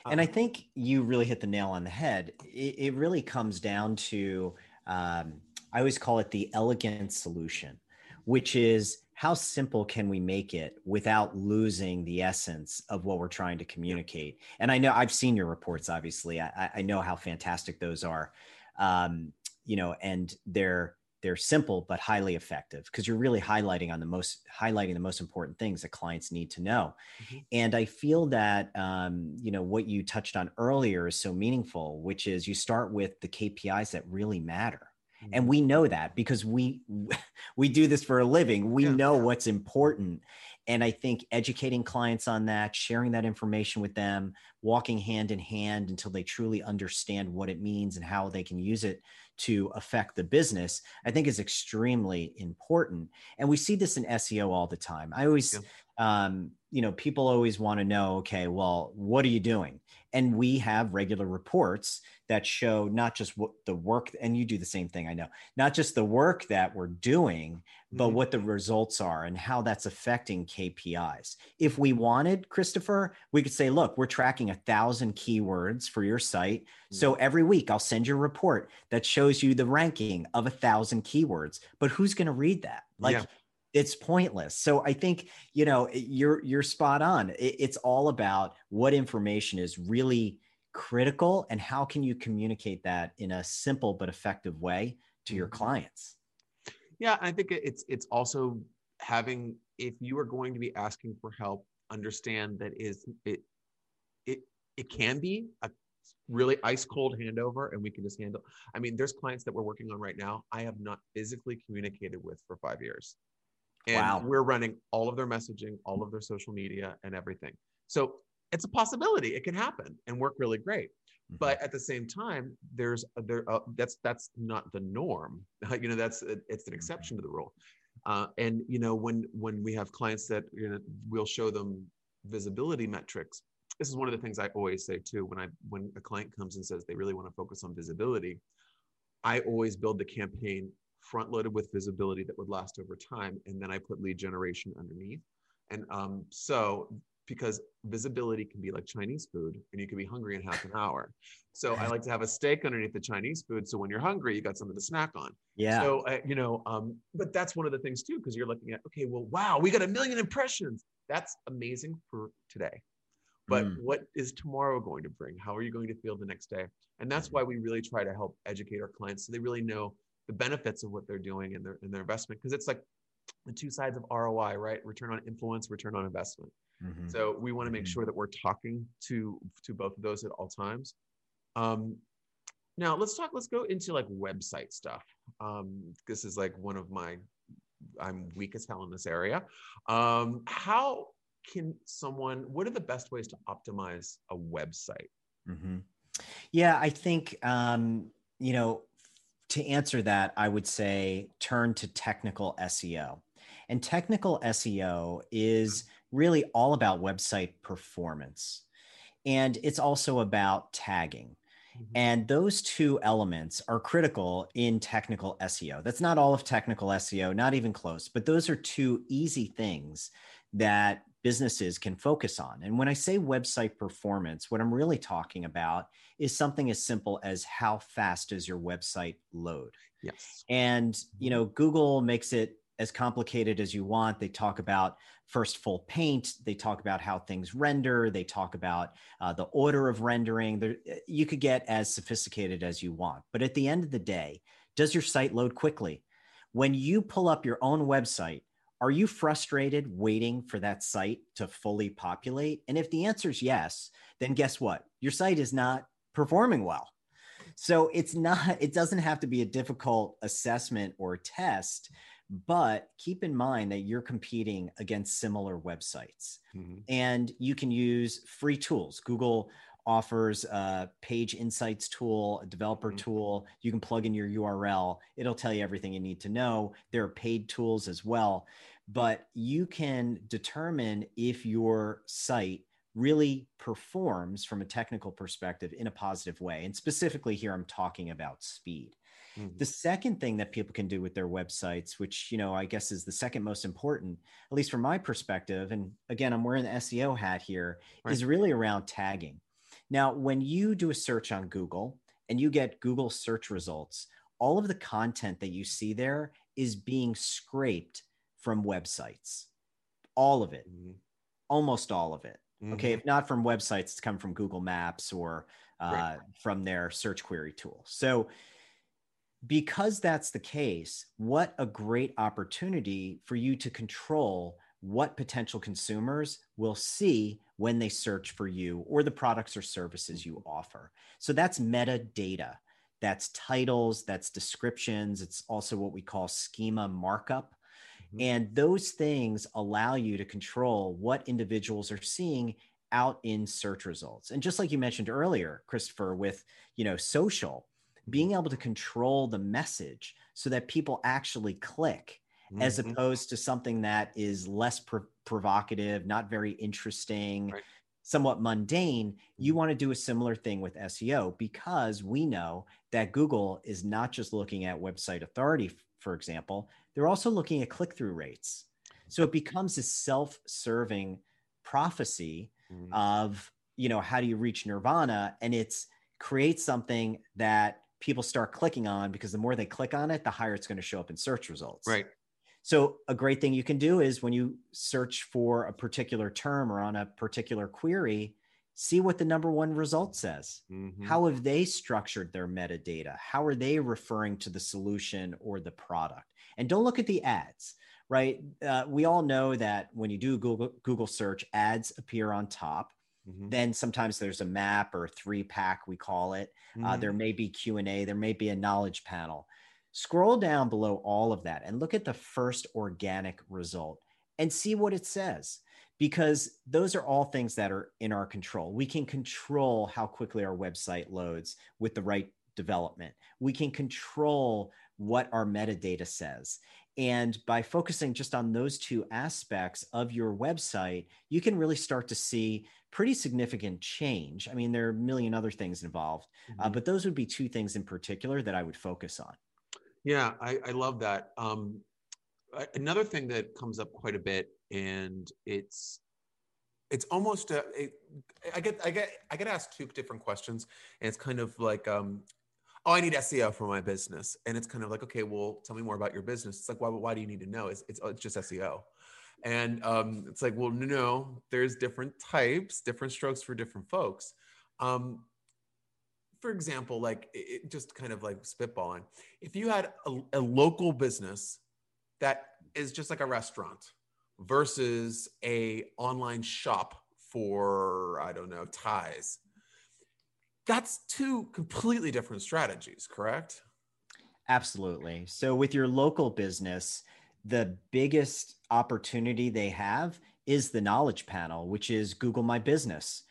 And I think you really hit the nail on the head. It, it really comes down to, um, I always call it the elegant solution, which is how simple can we make it without losing the essence of what we're trying to communicate? And I know I've seen your reports, obviously. I, I know how fantastic those are. Um, you know, and they're they're simple but highly effective because you're really highlighting on the most highlighting the most important things that clients need to know mm-hmm. and i feel that um, you know what you touched on earlier is so meaningful which is you start with the kpis that really matter mm-hmm. and we know that because we [LAUGHS] we do this for a living we yeah. know what's important and i think educating clients on that sharing that information with them walking hand in hand until they truly understand what it means and how they can use it to affect the business, I think is extremely important. And we see this in SEO all the time. I always, yeah. um, you know, people always want to know, okay, well, what are you doing? And we have regular reports that show not just what the work, and you do the same thing, I know, not just the work that we're doing, but mm-hmm. what the results are and how that's affecting KPIs. If we wanted, Christopher, we could say, look, we're tracking a thousand keywords for your site. Mm-hmm. So every week I'll send you a report that shows you the ranking of a thousand keywords. But who's going to read that? Like, yeah. It's pointless. So I think you know you're you're spot on. it's all about what information is really critical and how can you communicate that in a simple but effective way to your mm-hmm. clients. Yeah, I think it's it's also having if you are going to be asking for help, understand that is it it it can be a really ice cold handover and we can just handle i mean there's clients that we're working on right now i have not physically communicated with for five years And Wow. we're running all of their messaging, all of their social media, and everything. So it's a possibility. It can happen and work really great. Mhm. But at the same time, there's there uh, that's that's not the norm. [LAUGHS] you know, that's it's an exception to the rule. Uh, and you know, when when we have clients that you know, we'll show them visibility metrics. This is one of the things I always say too. When I when a client comes and says they really want to focus on visibility, I always build the campaign front loaded with visibility that would last over time, and then I put lead generation underneath. And um, so because visibility can be like Chinese food, and you can be hungry in half an hour. So I like to have a steak underneath the Chinese food, so when you're hungry, you got something to snack on. yeah. So uh, you know, um, but that's one of the things too, because you're looking at okay, well, wow, we got a million impressions. That's amazing for today. But Mm. what is tomorrow going to bring? How are you going to feel the next day? And that's Mhm. why we really try to help educate our clients so they really know the benefits of what they're doing and their and their investment. Because it's like the two sides of ROI, right? Return on influence, return on investment. Mhm. So we want to make Mhm. sure that we're talking to to both of those at all times. Um, now let's talk. Let's go into like website stuff. Um, this is like one of my. I'm weak as hell in this area. Um, how can someone? What are the best ways to optimize a website? hmm Yeah, I think um, you know to answer that, I would say turn to technical SEO, and technical SEO is mm-hmm. really all about website performance, and it's also about tagging. Mm-hmm. And those two elements are critical in technical SEO. That's not all of technical SEO, not even close, but those are two easy things that businesses can focus on. And when I say website performance, what I'm really talking about is something as simple as how fast does your website load? Yes. And you know, Google makes it as complicated as you want. They talk about first full paint. They talk about how things render. They talk about uh, the order of rendering. There, you could get as sophisticated as you want. But at the end of the day, does your site load quickly? When you pull up your own website, are you frustrated waiting for that site to fully populate? And if the answer is yes, then guess what? Your site is not performing well. So it's not, [LAUGHS] it doesn't have to be a difficult assessment or test, but keep in mind that you're competing against similar websites Mhm. and you can use free tools. Google offers a page insights tool, a developer Mhm. tool. You can plug in your URL, it'll tell you everything you need to know. There are paid tools as well, but you can determine if your site really performs from a technical perspective in a positive way. And specifically, here I'm talking about speed. Mhm. The second thing that people can do with their websites, which, you know, I guess is the second most important, at least from my perspective, and again, I'm wearing the SEO hat here, is Right. really around tagging. Now, when you do a search on Google and you get Google search results, all of the content that you see there is being scraped from websites. All of it, Mhm. almost all of it. Okay, Mhm. if not from websites, it's come from Google Maps or uh, from their search query tool. So, because that's the case, what a great opportunity for you to control what potential consumers will see when they search for you or the products or services you offer. So, that's metadata. That's titles, that's descriptions. It's also what we call schema markup. Mhm. And those things allow you to control what individuals are seeing out in search results. And just like you mentioned earlier, Christopher, with you know social, being able to control the message so that people actually click as Mhm. opposed to something that is less pro- provocative, not very interesting, Right. somewhat mundane, you want to do a similar thing with SEO because we know that Google is not just looking at website authority, for example, they're also looking at click through rates. So it becomes a self serving prophecy Mhm. of, you know, how do you reach nirvana? And it's create something that people start clicking on because the more they click on it, the higher it's going to show up in search results. Right. So, a great thing you can do is when you search for a particular term or on a particular query, see what the number one result says. Mhm. How have they structured their metadata? How are they referring to the solution or the product? And don't look at the ads, right? Uh, we all know that when you do Google, Google search, ads appear on top. Mhm. Then sometimes there's a map or three pack, we call it. Uh, Mhm. there may be Q and A. There may be a knowledge panel. Scroll down below all of that and look at the first organic result and see what it says because those are all things that are in our control. We can control how quickly our website loads with the right development. We can control what our metadata says. And by focusing just on those two aspects of your website, you can really start to see pretty significant change. I mean, there are a million other things involved, uh, mm-hmm. uh, but those would be two things in particular that I would focus on. Yeah, I, I love that. Um, another thing that comes up quite a bit, and it's it's almost a, I get I get I get asked two different questions, and it's kind of like um, oh, I need SEO for my business. And it's kind of like, okay, well, tell me more about your business. It's like, why, why do you need to know? It's, it's, oh, it's just SEO. And um, it's like, well, no, no, there's different types, different strokes for different folks. Um, for example, like it, just kind of like spitballing, if you had a, a local business that is just like a restaurant versus a online shop for, I don't know, ties, that's two completely different strategies, correct? Absolutely. So, with your local business, the biggest opportunity they have is the knowledge panel, which is Google My Business,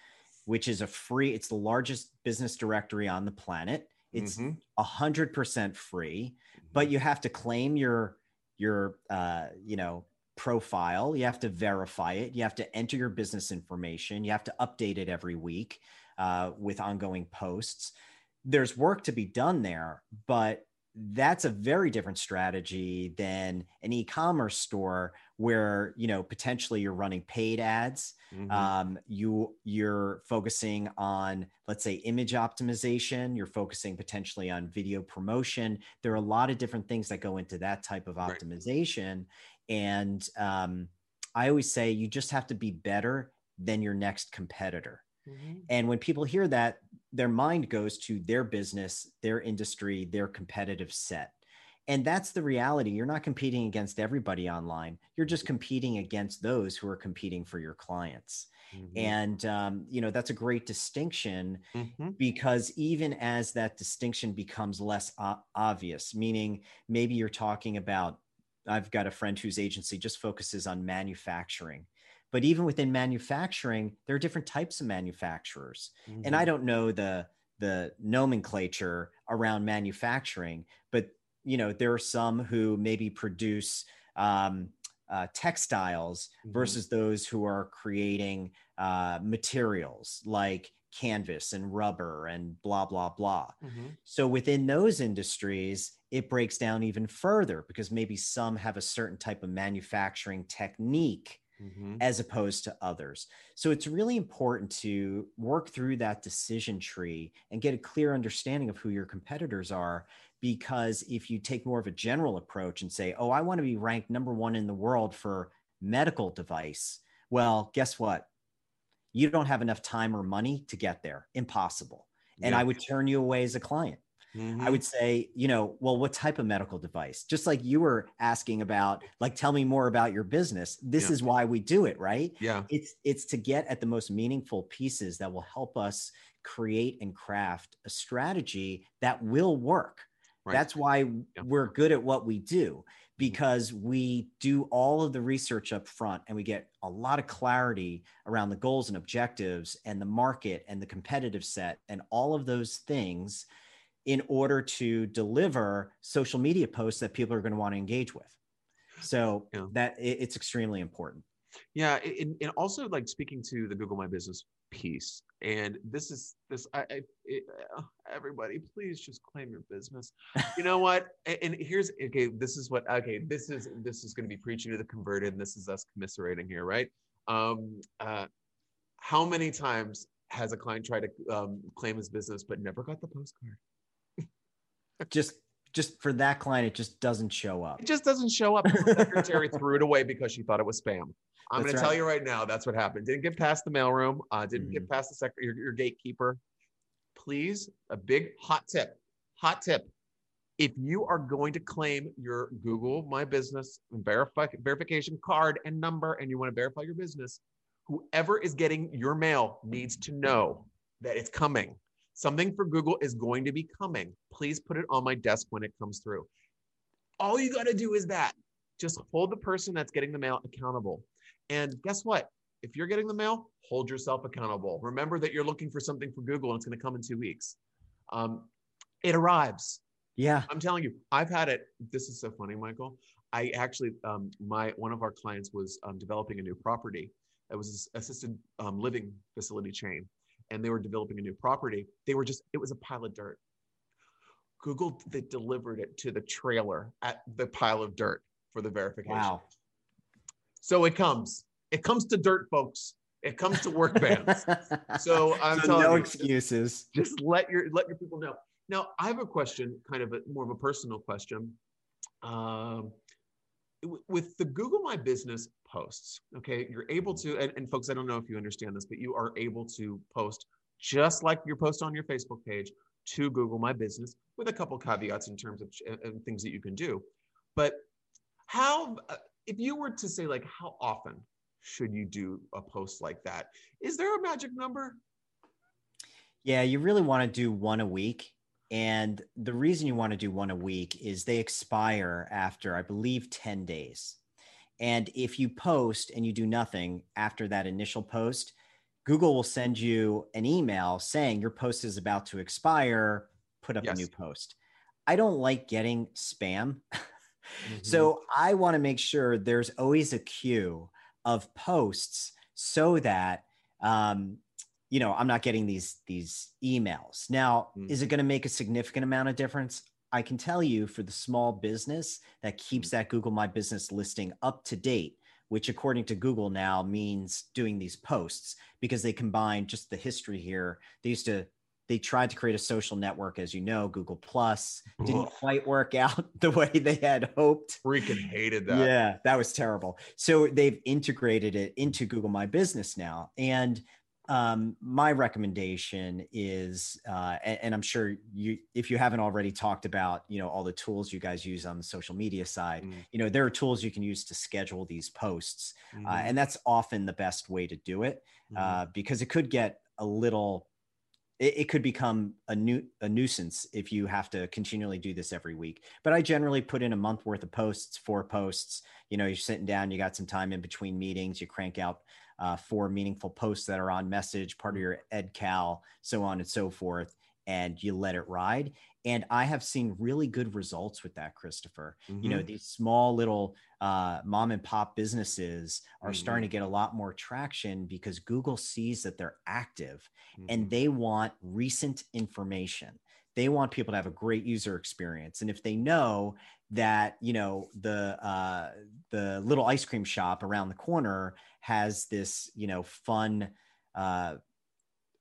which is a free, it's the largest business directory on the planet. It's mm-hmm. a hundred percent free, but mm-hmm. you have to claim your your uh, you know profile. You have to verify it. You have to enter your business information. You have to update it every week uh, with ongoing posts. There's work to be done there, but that's a very different strategy than an e-commerce store where you know potentially you're running paid ads mm-hmm. um, you you're focusing on let's say image optimization you're focusing potentially on video promotion there are a lot of different things that go into that type of optimization right. and um, i always say you just have to be better than your next competitor Mm-hmm. And when people hear that, their mind goes to their business, their industry, their competitive set. And that's the reality. You're not competing against everybody online. You're just mm-hmm. competing against those who are competing for your clients. Mm-hmm. And, um, you know, that's a great distinction mm-hmm. because even as that distinction becomes less o- obvious, meaning maybe you're talking about, I've got a friend whose agency just focuses on manufacturing but even within manufacturing, there are different types of manufacturers. Mm-hmm. And I mm-hmm. don't know the the nomenclature around manufacturing, but you know there are some who maybe produce um, uh, textiles mm-hmm. versus those who are creating uh, materials like canvas and rubber and blah blah blah. Mm-hmm. So within those industries, it breaks down even further because maybe some have a certain type of manufacturing technique mm-hmm. as opposed to others. So it's really important to work through that decision tree and get a clear understanding of who your competitors are. Because if you take more of a general approach and say, oh, I want to be ranked number one in the world for medical device, well, guess what? You don't have enough time or money to get there. Impossible. And yeah. I would turn you away as a client. Mm-hmm. I would say, you know, well, what type of medical device? Just like you were asking about, like, tell me more about your business. This yeah. is why we do it, right? Yeah. It's it's to get at the most meaningful pieces that will help us create and craft a strategy that will work. Right. That's why yeah. we're good at what we do mm-hmm. because we do all of the research up front and we get a lot of clarity around the goals and objectives and the market and the competitive set and all of those things in order to deliver social media posts that people are going to want to engage with. So yeah. that it's extremely important. Yeah, and, and also like speaking to the Google My Business piece, and this is this. I, I it, uh, everybody, please just claim your business. [LAUGHS] You know what? and, and here's okay. This is what okay. This is this is going to be preaching to the converted, and this is us commiserating here, right? Um, uh, how many times has a client tried to um, claim his business but never got the postcard? Just just for that client, it just doesn't show up. It just doesn't show up. The secretary threw it away because she thought it was spam. I'm going right. to tell you right now, that's what happened. Didn't get past the mailroom. Uh, didn't mm-hmm. get past the sec- your, your gatekeeper. Please, a big hot tip. Hot tip. If you are going to claim your Google My Business verify, verification card and number, and you want to verify your business, whoever is getting your mail needs to know that it's coming Something for Google is going to be coming. Please put it on my desk when it comes through. All you got to do is that. Just hold the person that's getting the mail accountable. And guess what? If you're getting the mail, hold yourself accountable. Remember that you're looking for something for Google and it's going to come in two weeks. Um, it arrives. Yeah. I'm telling you, I've had it. This is so funny, Michael. I actually, um, my one of our clients was um, developing a new property. It was an assisted um, living facility chain, and they were developing a new property. They were just, it was a pile of dirt. Google they delivered it to the trailer at the pile of dirt for the verification. Wow. So it comes. It comes to dirt, folks. It comes to work bands. [LAUGHS] so I'm so telling no you, excuses. just let your let your people know. Now, I have a question, kind of a, more of a personal question. Um, with the Google My Business posts, okay, you're able to, and, and folks, I don't know if you understand this, but you are able to post just like your post on your Facebook page to Google My Business with a couple caveats in terms of things that you can do. But how, uh, if you were to say, like, how often should you do a post like that? Is there a magic number? Yeah, you really want to do one a week. And the reason you want to do one a week is they expire after, I believe, 10 days. And if you post and you do nothing after that initial post, Google will send you an email saying your post is about to expire, put up Yes. a new post. I don't like getting spam. [LAUGHS] Mm-hmm. So I want to make sure there's always a queue of posts so that um, you know I'm not getting these these emails. Now, Mm. is it going to make a significant amount of difference? I can tell you for the small business that keeps Mm. that Google My Business listing up to date, which according to Google now means doing these posts because they combine just the history here. They used to they tried to create a social network, as you know, Google Plus didn't Ugh. quite work out [LAUGHS] the way they had hoped. freaking hated that. Yeah, that was terrible. So they've integrated it into Google My Business now. And um, my recommendation is, uh, and, and I'm sure you, if you haven't already talked about, you know, all the tools you guys use on the social media side, Mm. you know, there are tools you can use to schedule these posts. Uh, Mhm. and that's often the best way to do it Mhm. uh, because it could get a little it, it could become a new a nuisance if you have to continually do this every week but i generally put in a month worth of posts four posts you know you're sitting down you got some time in between meetings you crank out uh, four meaningful posts that are on message part of your ed cal so on and so forth and you let it ride and i have seen really good results with that christopher you know Mhm. these small little uh, mom and pop businesses are Mhm. starting to get a lot more traction because google sees that they're active Mhm. and they want recent information they want people to have a great user experience and if they know that you know the uh, the little ice cream shop around the corner has this you know fun uh,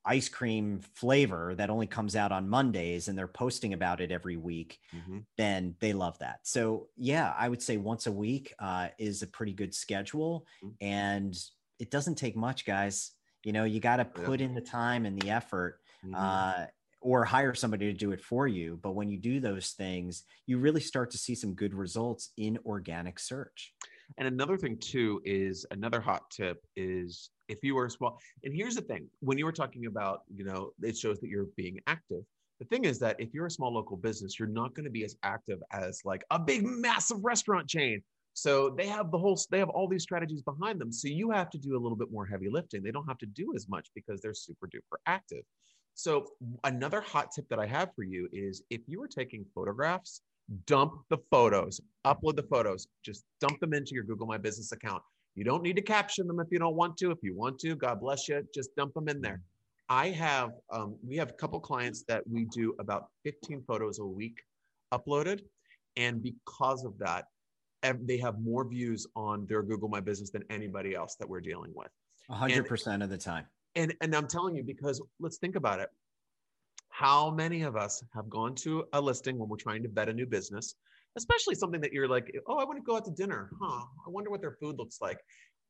ice cream flavor that only comes out on mondays and they're posting about it every week Mhm. then they love that. So yeah, I would say once a week uh, is a pretty good schedule, Mhm. and it doesn't take much, guys. You know, you got to Yeah. put in the time and the effort, Mhm. uh, or hire somebody to do it for you. But when you do those things, you really start to see some good results in organic search. And another thing too is another hot tip is if you are small. And here's the thing: when you were talking about, you know, it shows that you're being active. The thing is that if you're a small local business, you're not going to be as active as like a big, massive restaurant chain. So they have the whole, they have all these strategies behind them. So you have to do a little bit more heavy lifting. They don't have to do as much because they're super duper active. So another hot tip that I have for you is if you are taking photographs, dump the photos, upload the photos, just dump them into your Google My Business account. You don't need to caption them if you don't want to. If you want to, God bless you, just dump them in there. I have, um, we have a couple clients that we do about 15 photos a week uploaded. And because of that, they have more views on their Google My Business than anybody else that we're dealing with. Hundred percent of the time. And and I'm telling you because let's think about it. How many of us have gone to a listing when we're trying to vet a new business, especially something that you're like, oh, I want to go out to dinner. Huh? I wonder what their food looks like.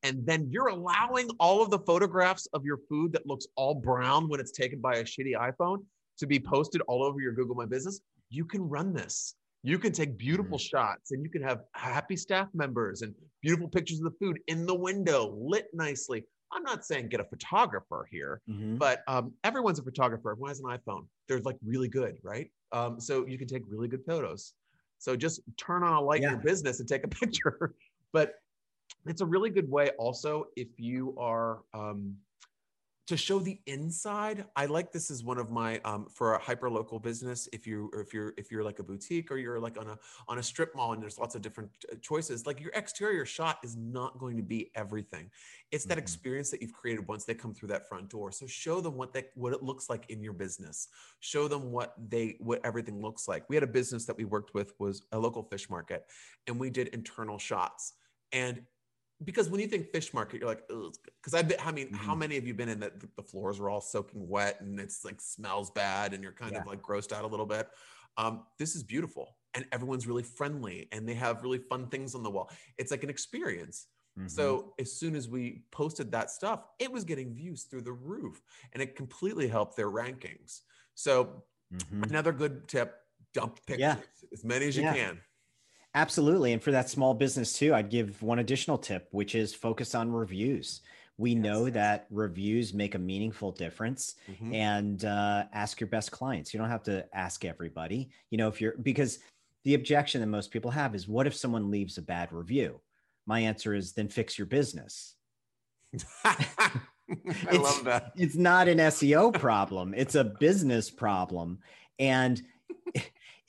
And then you're allowing all of the photographs of your food that looks all brown when it's taken by a shitty iPhone to be posted all over your Google My Business. You can run this. You can take beautiful mm. shots and you can have happy staff members and beautiful pictures of the food in the window, lit nicely. I'm not saying get a photographer here, Mhm. but um, everyone's a photographer. Everyone has an iPhone. They're like really good, right? Um, so you can take really good photos. So just turn on a light in your business and take a [LAUGHS] picture. but it's a really good way also if you are um, to show the inside. I like this as one of my um, for a hyper local business. If you or if you're if you're like a boutique or you're like on a on a strip mall and there's lots of different uh, choices, like your exterior shot is not going to be everything. It's that Mhm. experience that you've created once they come through that front door. So show them what they what it looks like in your business. Show them what they what everything looks like. We had a business that we worked with was a local fish market, and we did internal shots. And because when you think fish market, you're like, because I've been, I mean, how Mhm. many of you been in that the floors are all soaking wet and it's like smells bad and you're kind of like grossed out a little bit. Um, this is beautiful and everyone's really friendly and they have really fun things on the wall. It's like an experience. Mhm. So as soon as we posted that stuff, it was getting views through the roof and it completely helped their rankings. So Mhm. another good tip, dump pictures Yeah. as many as you Yeah. can. Absolutely. And for that small business too, I'd give one additional tip, which is focus on reviews. We know Yes. that reviews make a meaningful difference Mhm. and uh, ask your best clients. You don't have to ask everybody, you know, if you're because the objection that most people have is what if someone leaves a bad review? My answer is then fix your business. [LAUGHS] I It's- love that. It's not an SEO problem, it's a business problem. And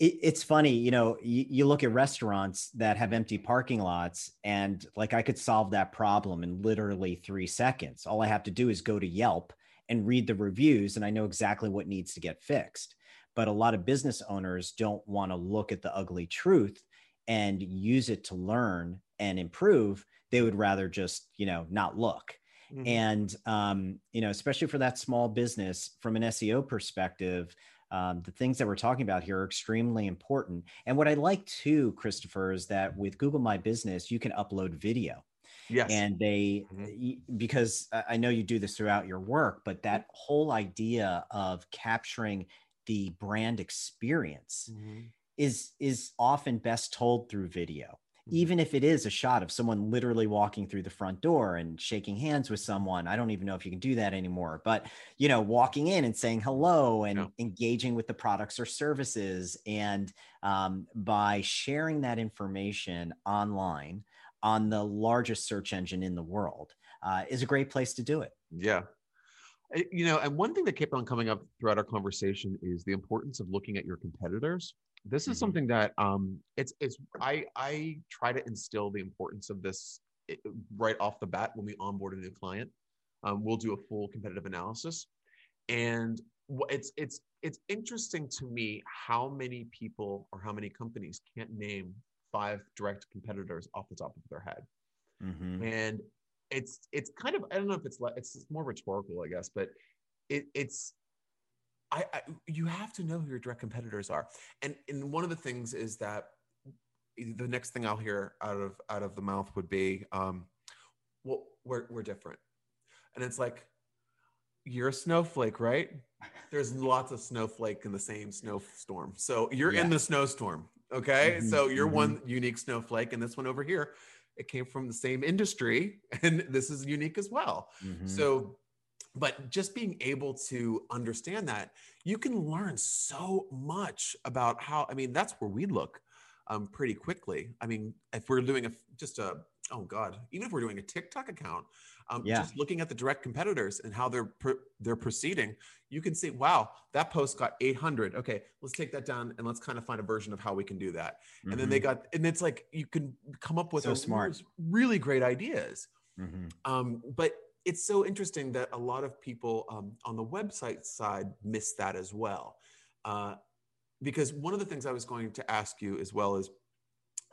it, it's funny, you know, you, you look at restaurants that have empty parking lots, and like I could solve that problem in literally three seconds. All I have to do is go to Yelp and read the reviews, and I know exactly what needs to get fixed. But a lot of business owners don't want to look at the ugly truth and use it to learn and improve. They would rather just, you know, not look Mhm. and um, you know especially for that small business from an seo perspective um, the things that we're talking about here are extremely important and what i like too christopher is that with google my business you can upload video yes. and they Mhm. because I- know you do this throughout your work but that whole idea of capturing the brand experience Mhm. is is often best told through video. Even if it is a shot of someone literally walking through the front door and shaking hands with someone i don't even know if you can do that anymore but you know walking in and saying hello and Yeah. engaging with the products or services and um, by sharing that information online on the largest search engine in the world uh, is a great place to do it Yeah. Uh, You know, and one thing that kept on coming up throughout our conversation is the importance of looking at your competitors. This is Mhm. something that um, it's it's I I try to instill the importance of this right off the bat when we onboard a new client. Um, we'll do a full competitive analysis, and it's it's it's interesting to me how many people or how many companies can't name five direct competitors off the top of their head Mhm. and it's it's kind of I don't know if it's like it's, it's more rhetorical, I guess, but it, it's I, I you have to know who your direct competitors are, and and one of the things is that the next thing I'll hear out of out of the mouth would be, um, well, we're we're different, and it's like you're a snowflake, right? There's lots of snowflake in the same snowstorm, so you're in the snowstorm, okay? Mhm, So you're mhm. one unique snowflake, and this one over here it came from the same industry [LAUGHS] and this is unique as well Mhm. so but just being able to understand that you can learn so much about how i mean that's where we look um, pretty quickly i mean if we're doing a just a oh god even if we're doing a tiktok account um, Yeah. just looking at the direct competitors and how they're pr- they're proceeding you can see wow that post got 800 okay let's take that down and let's kind of find a version of how we can do that and then they Mhm. got and it's like you can come up with So smart. really great ideas Mhm. um, but it's so interesting that a lot of people um, on the website side miss that as well uh, because one of the things i was going to ask you as well is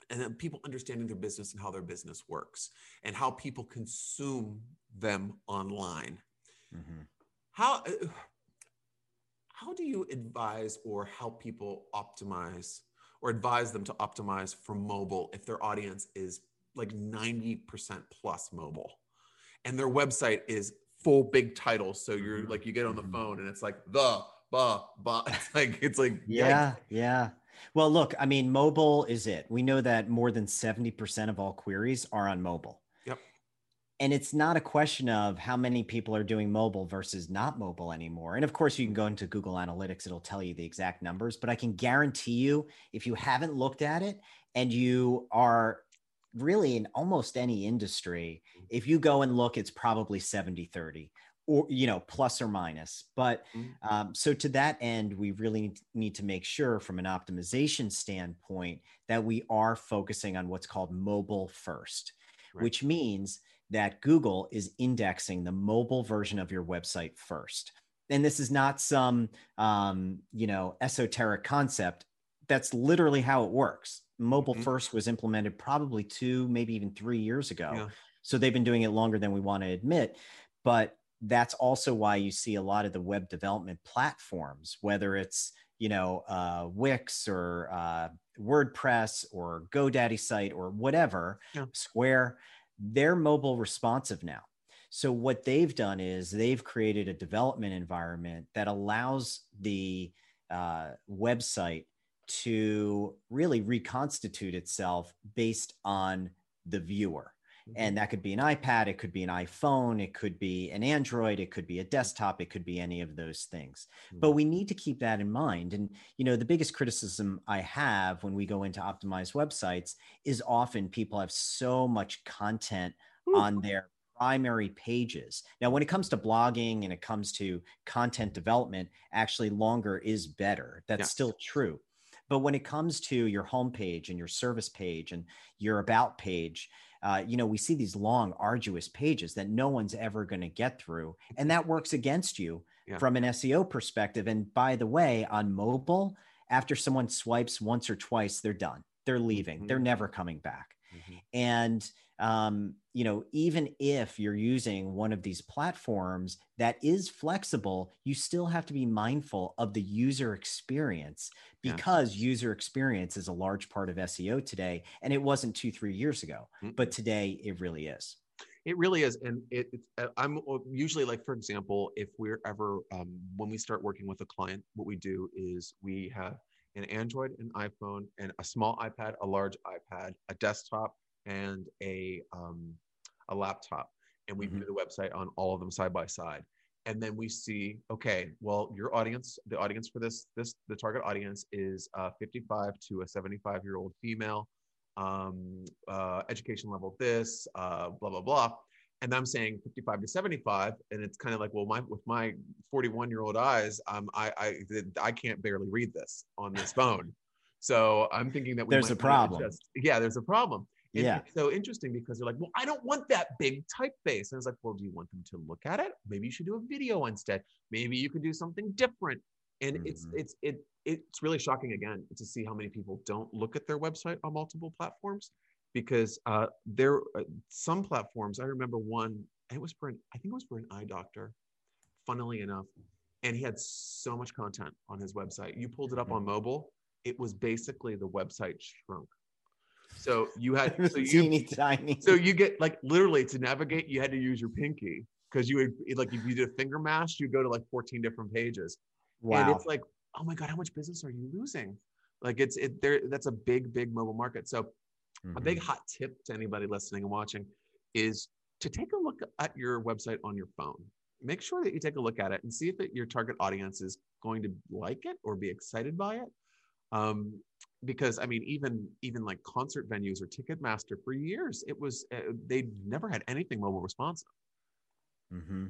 and then people understanding their business and how their business works and how people consume them online Mhm. how uh, how do you advise or help people optimize or advise them to optimize for mobile if their audience is like 90% plus mobile and their website is full big titles so you're Mhm. like you get on the Mhm. phone and it's like the ba ba [LAUGHS] it's like it's like Yeah, yeah. Well, look, I mean, mobile is it. We know that more than 70% of all queries are on mobile. Yep. and it's not a question of how many people are doing mobile versus not mobile anymore. And of course, you can go into Google Analytics, it'll tell you the exact numbers, but I can guarantee you, if you haven't looked at it and you are really in almost any industry, mm-hmm. if you go and look, it's probably 70 30 or you know plus or minus but mm-hmm. um, so to that end we really need to make sure from an optimization standpoint that we are focusing on what's called mobile first right. which means that Google is indexing the mobile version of your website first. And this is not some, um, you know, esoteric concept. That's literally how it works. Mobile mm-hmm. first was implemented probably two, maybe even three years ago. Yeah. So they've been doing it longer than we want to admit. But that's also why you see a lot of the web development platforms, whether it's you know uh, Wix or uh, WordPress or GoDaddy site or whatever, yeah. Square they're mobile responsive now. So what they've done is they've created a development environment that allows the uh, website to really reconstitute itself based on the viewer. And mm-hmm. that could be an iPad, it could be an iPhone, it could be an Android, it could be a desktop, it could be any of those things. Mm-hmm. But we need to keep that in mind. And, you know, the biggest criticism I have when we go into optimized websites is often people have so much content on their primary pages. Now, when it comes to blogging and it comes to content development, actually longer is better. That's yes. still true. But when it comes to your homepage and your service page and your about page, uh, you know, we see these long, arduous pages that no one's ever going to get through. And that works against you yeah. from an SEO perspective. And by the way, on mobile, after someone swipes once or twice, they're done. They're leaving. Mm-hmm. They're never coming back. Mm-hmm. And um, you know, even if you're using one of these platforms that is flexible, you still have to be mindful of the user experience because yeah. user experience is a large part of SEO today. And it wasn't two, three years ago, mm-hmm. but today it really is. It really is, and it, it's. Uh, I'm uh, usually like, for example, if we're ever um, when we start working with a client, what we do is we have an Android, an iPhone, and a small iPad, a large iPad, a desktop, and a um, a laptop, and we mm-hmm. view the website on all of them side by side. And then we see, okay, well, your audience, the audience for this, this the target audience is uh, 55 to a 75 year old female, um, uh, education level this, uh, blah blah blah. And I'm saying 55 to 75, and it's kind of like, well, my with my 41 year old eyes, um, I I I can't barely read this on this phone. So I'm thinking that there's a problem. Just, yeah, there's a problem. And yeah. It's so interesting because they're like, well, I don't want that big typeface. And it's like, well, do you want them to look at it? Maybe you should do a video instead. Maybe you could do something different. And mm-hmm. it's it's it it's really shocking again to see how many people don't look at their website on multiple platforms because uh, there uh, some platforms. I remember one. It was for an I think it was for an eye doctor. Funnily enough, and he had so much content on his website. You pulled it up mm-hmm. on mobile. It was basically the website shrunk so you had [LAUGHS] so you teeny tiny. So you get like literally to navigate, you had to use your pinky because you would like if you did a finger mash, you go to like 14 different pages. Wow. And it's like, oh my God, how much business are you losing? Like it's it there that's a big, big mobile market. So mm-hmm. a big mm-hmm. hot tip to anybody listening and watching is to take a look at your website on your phone. Make sure that you take a look at it and see if it, your target audience is going to like it or be excited by it. Um, because I mean, even even like concert venues or Ticketmaster for years, it was uh, they never had anything mobile responsive. Mm-hmm.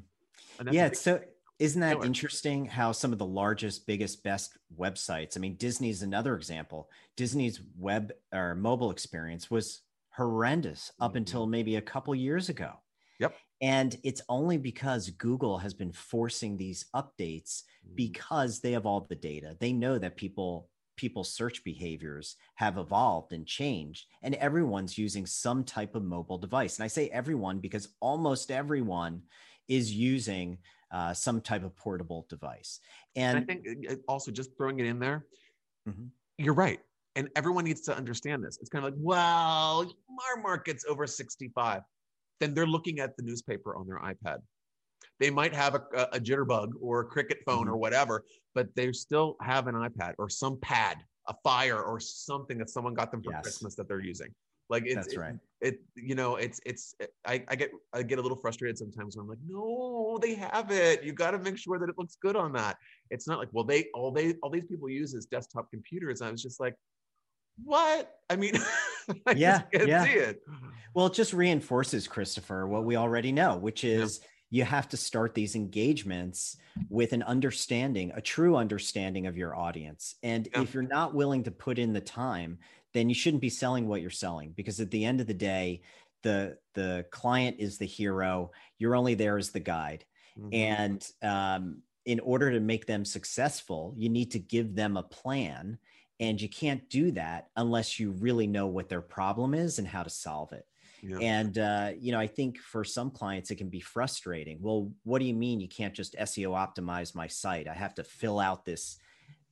Yeah, so isn't that interesting how some of the largest, biggest, best websites? I mean, Disney's another example. Disney's web or mobile experience was horrendous up mm-hmm. until maybe a couple years ago. Yep. And it's only because Google has been forcing these updates mm-hmm. because they have all the data. They know that people people's search behaviors have evolved and changed and everyone's using some type of mobile device. And i say everyone because almost everyone is using uh, some type of portable device. And, and, i think uh, also just throwing it in there mm-hmm. you're right. And everyone needs to understand this. It's kind of like well our market's over 65 then they're looking at the newspaper on their ipad they might have a, a jitterbug or a cricket phone mm-hmm. or whatever, but they still have an iPad or some pad, a fire or something that someone got them for yes. Christmas that they're using. Like it's That's it- right. It, you know, it's it's I, I get I get a little frustrated sometimes when I'm like, no, they have it. You got to make sure that it looks good on that. It's not like, well, they all they all these people use is desktop computers. I was just like, what? I mean, [LAUGHS] I Yeah, can't yeah. see it. Well, it just reinforces, Christopher, what we already know, which Yeah. You have to start these engagements with an understanding, a true understanding of your audience. And Yeah. if you're not willing to put in the time, then you shouldn't be selling what you're selling because at the end of the day, the the client is the hero. You're only there as the guide. Mhm. And um, in order to make them successful, you need to give them a plan. And you can't do that unless you really know what their problem is and how to solve it. Yeah. And, uh, you know, I think for some clients, it can be frustrating. Well, what do you mean you can't just SEO optimize my site? I have to fill out this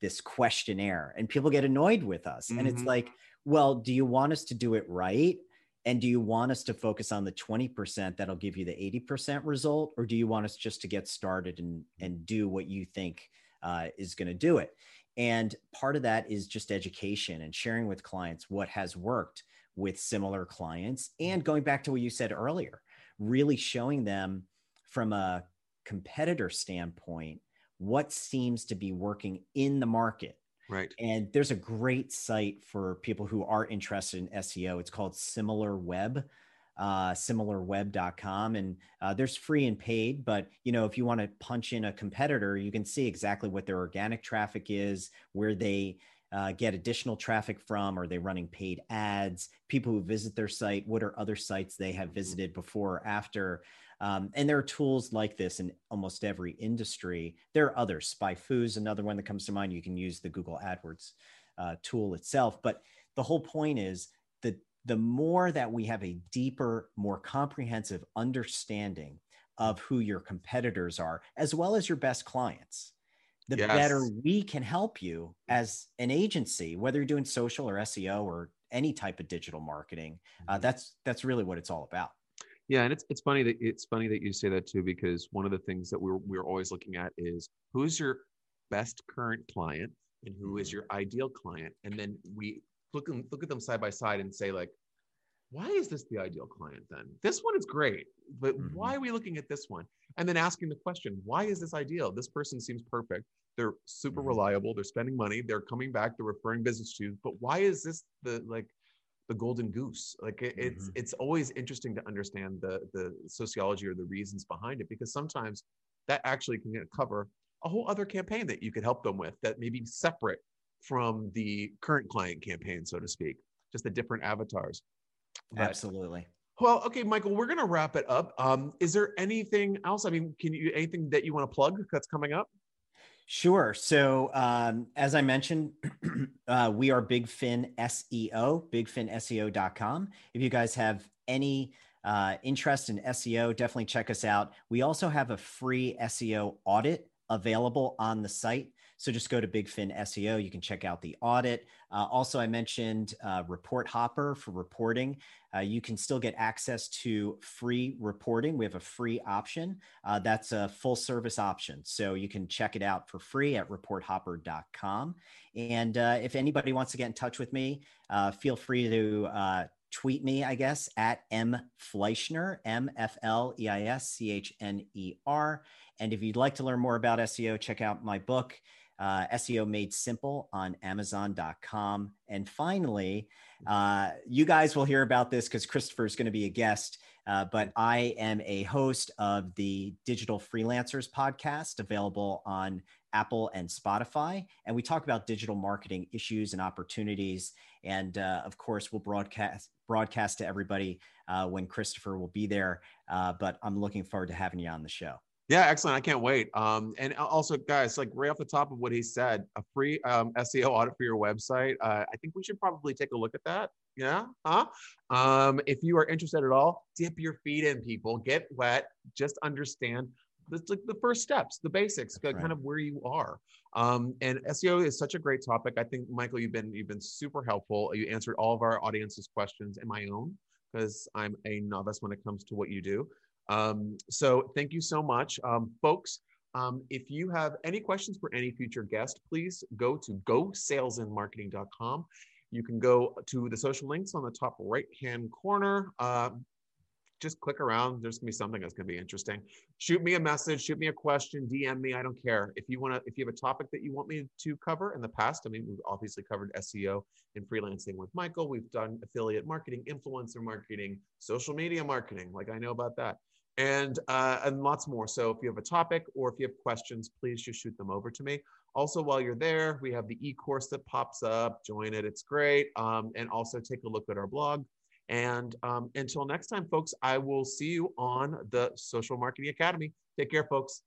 this questionnaire and people get annoyed with us and it's Mhm. like well do you want us to do it right and do you want us to focus on the 20% that'll give you the 80% result or do you want us just to get started and and do what you think uh, is going to do it and part of that is just education and sharing with clients what has worked with similar clients and going back to what you said earlier really showing them from a competitor standpoint what seems to be working in the market Right. and there's a great site for people who are interested in SEO. It's called Similar Web, uh, similarweb.com. And uh, there's free and paid, but you know, if you want to punch in a competitor, you can see exactly what their organic traffic is, where they uh, get additional traffic from, are they running paid ads, people who visit their site, what are other sites they have visited before or after. Um, and there are tools like this in almost every industry. There are others. SpyFu's another one that comes to mind. You can use the Google AdWords uh, tool itself. But the whole point is that the more that we have a deeper, more comprehensive understanding of who your competitors are, as well as your best clients, the Yes. better we can help you as an agency, whether you're doing social or SEO or any type of digital marketing. Uh, that's that's really what it's all about. Yeah, and it's it's funny that it's funny that you say that too because one of the things that we're we're always looking at is who's your best current client and who is Mhm. your ideal client, and then we look and look at them side by side and say like, why is this the ideal client then? This one is great, but Mhm. why are we looking at this one? And then asking the question, why is this ideal? This person seems perfect. They're super Mhm. reliable. They're spending money. They're coming back. They're referring business to you. But why is this the like the golden goose? Like it, it's Mhm. it's always interesting to understand the the sociology or the reasons behind it because sometimes that actually can cover a whole other campaign that you could help them with that may be separate from the current client campaign, so to speak, just the different avatars. But- Absolutely. well, okay, Michael, we're gonna wrap it up. Um, is there anything else? I mean, can you anything that you want to plug that's coming up? Sure. So, um, as I mentioned, [CLEARS THROAT] uh, we are Big Fin SEO, bigfinseo.com. If you guys have any uh, interest in SEO, definitely check us out. We also have a free SEO audit available on the site. So just go to Big Fin SEO. You can check out the audit. Uh, also, I mentioned uh, Report Hopper for reporting. Uh, you can still get access to free reporting. We have a free option. Uh, that's a full service option. So you can check it out for free at reporthopper.com. And uh, if anybody wants to get in touch with me, uh, feel free to tweet me, I guess, at M Fleischner, M F L E I S C H N E R. And if you'd like to learn more about SEO, check out my book, uh, SEO Made Simple on Amazon.com. And finally, uh, you guys will hear about this because Christopher is going to be a guest. Uh, but I am a host of the Digital Freelancers podcast, available on Apple and Spotify. And we talk about digital marketing issues and opportunities. And uh, of course, we'll broadcast broadcast to everybody uh, when Christopher will be there. Uh, but I'm looking forward to having you on the show. Yeah, excellent. I can't wait. Um, and also, guys, like right off the top of what he said, a free um, SEO audit for your website. Uh, I think we should probably take a look at that. Yeah. Huh? Um, if you are interested at all, dip your feet in, people. Get wet. Just understand the, the, the first steps, the basics, That's kind of where you are. Um, and SEO is such a great topic. I think, Michael, you've been you've been super helpful. You answered all of our audience's questions and my own because I'm a novice when it comes to what you do. Um, so thank you so much, um, folks. Um, if you have any questions for any future guest, please go to gosalesandmarketing.com You can go to the social links on the top right hand corner. Uh, just click around. There's gonna be something that's gonna be interesting. Shoot me a message, shoot me a question, DM me. I don't care. If you wanna, if you have a topic that you want me to cover in the past, I mean, we've obviously covered SEO and freelancing with Michael. We've done affiliate marketing, influencer marketing, social media marketing. Like I know about that. And uh, and lots more. So if you have a topic or if you have questions, please just shoot them over to me. Also, while you're there, we have the e-course that pops up. Join it; it's great. Um, and also take a look at our blog and um, until next time, folks, I will see you on the Social Marketing Academy. Take care, folks.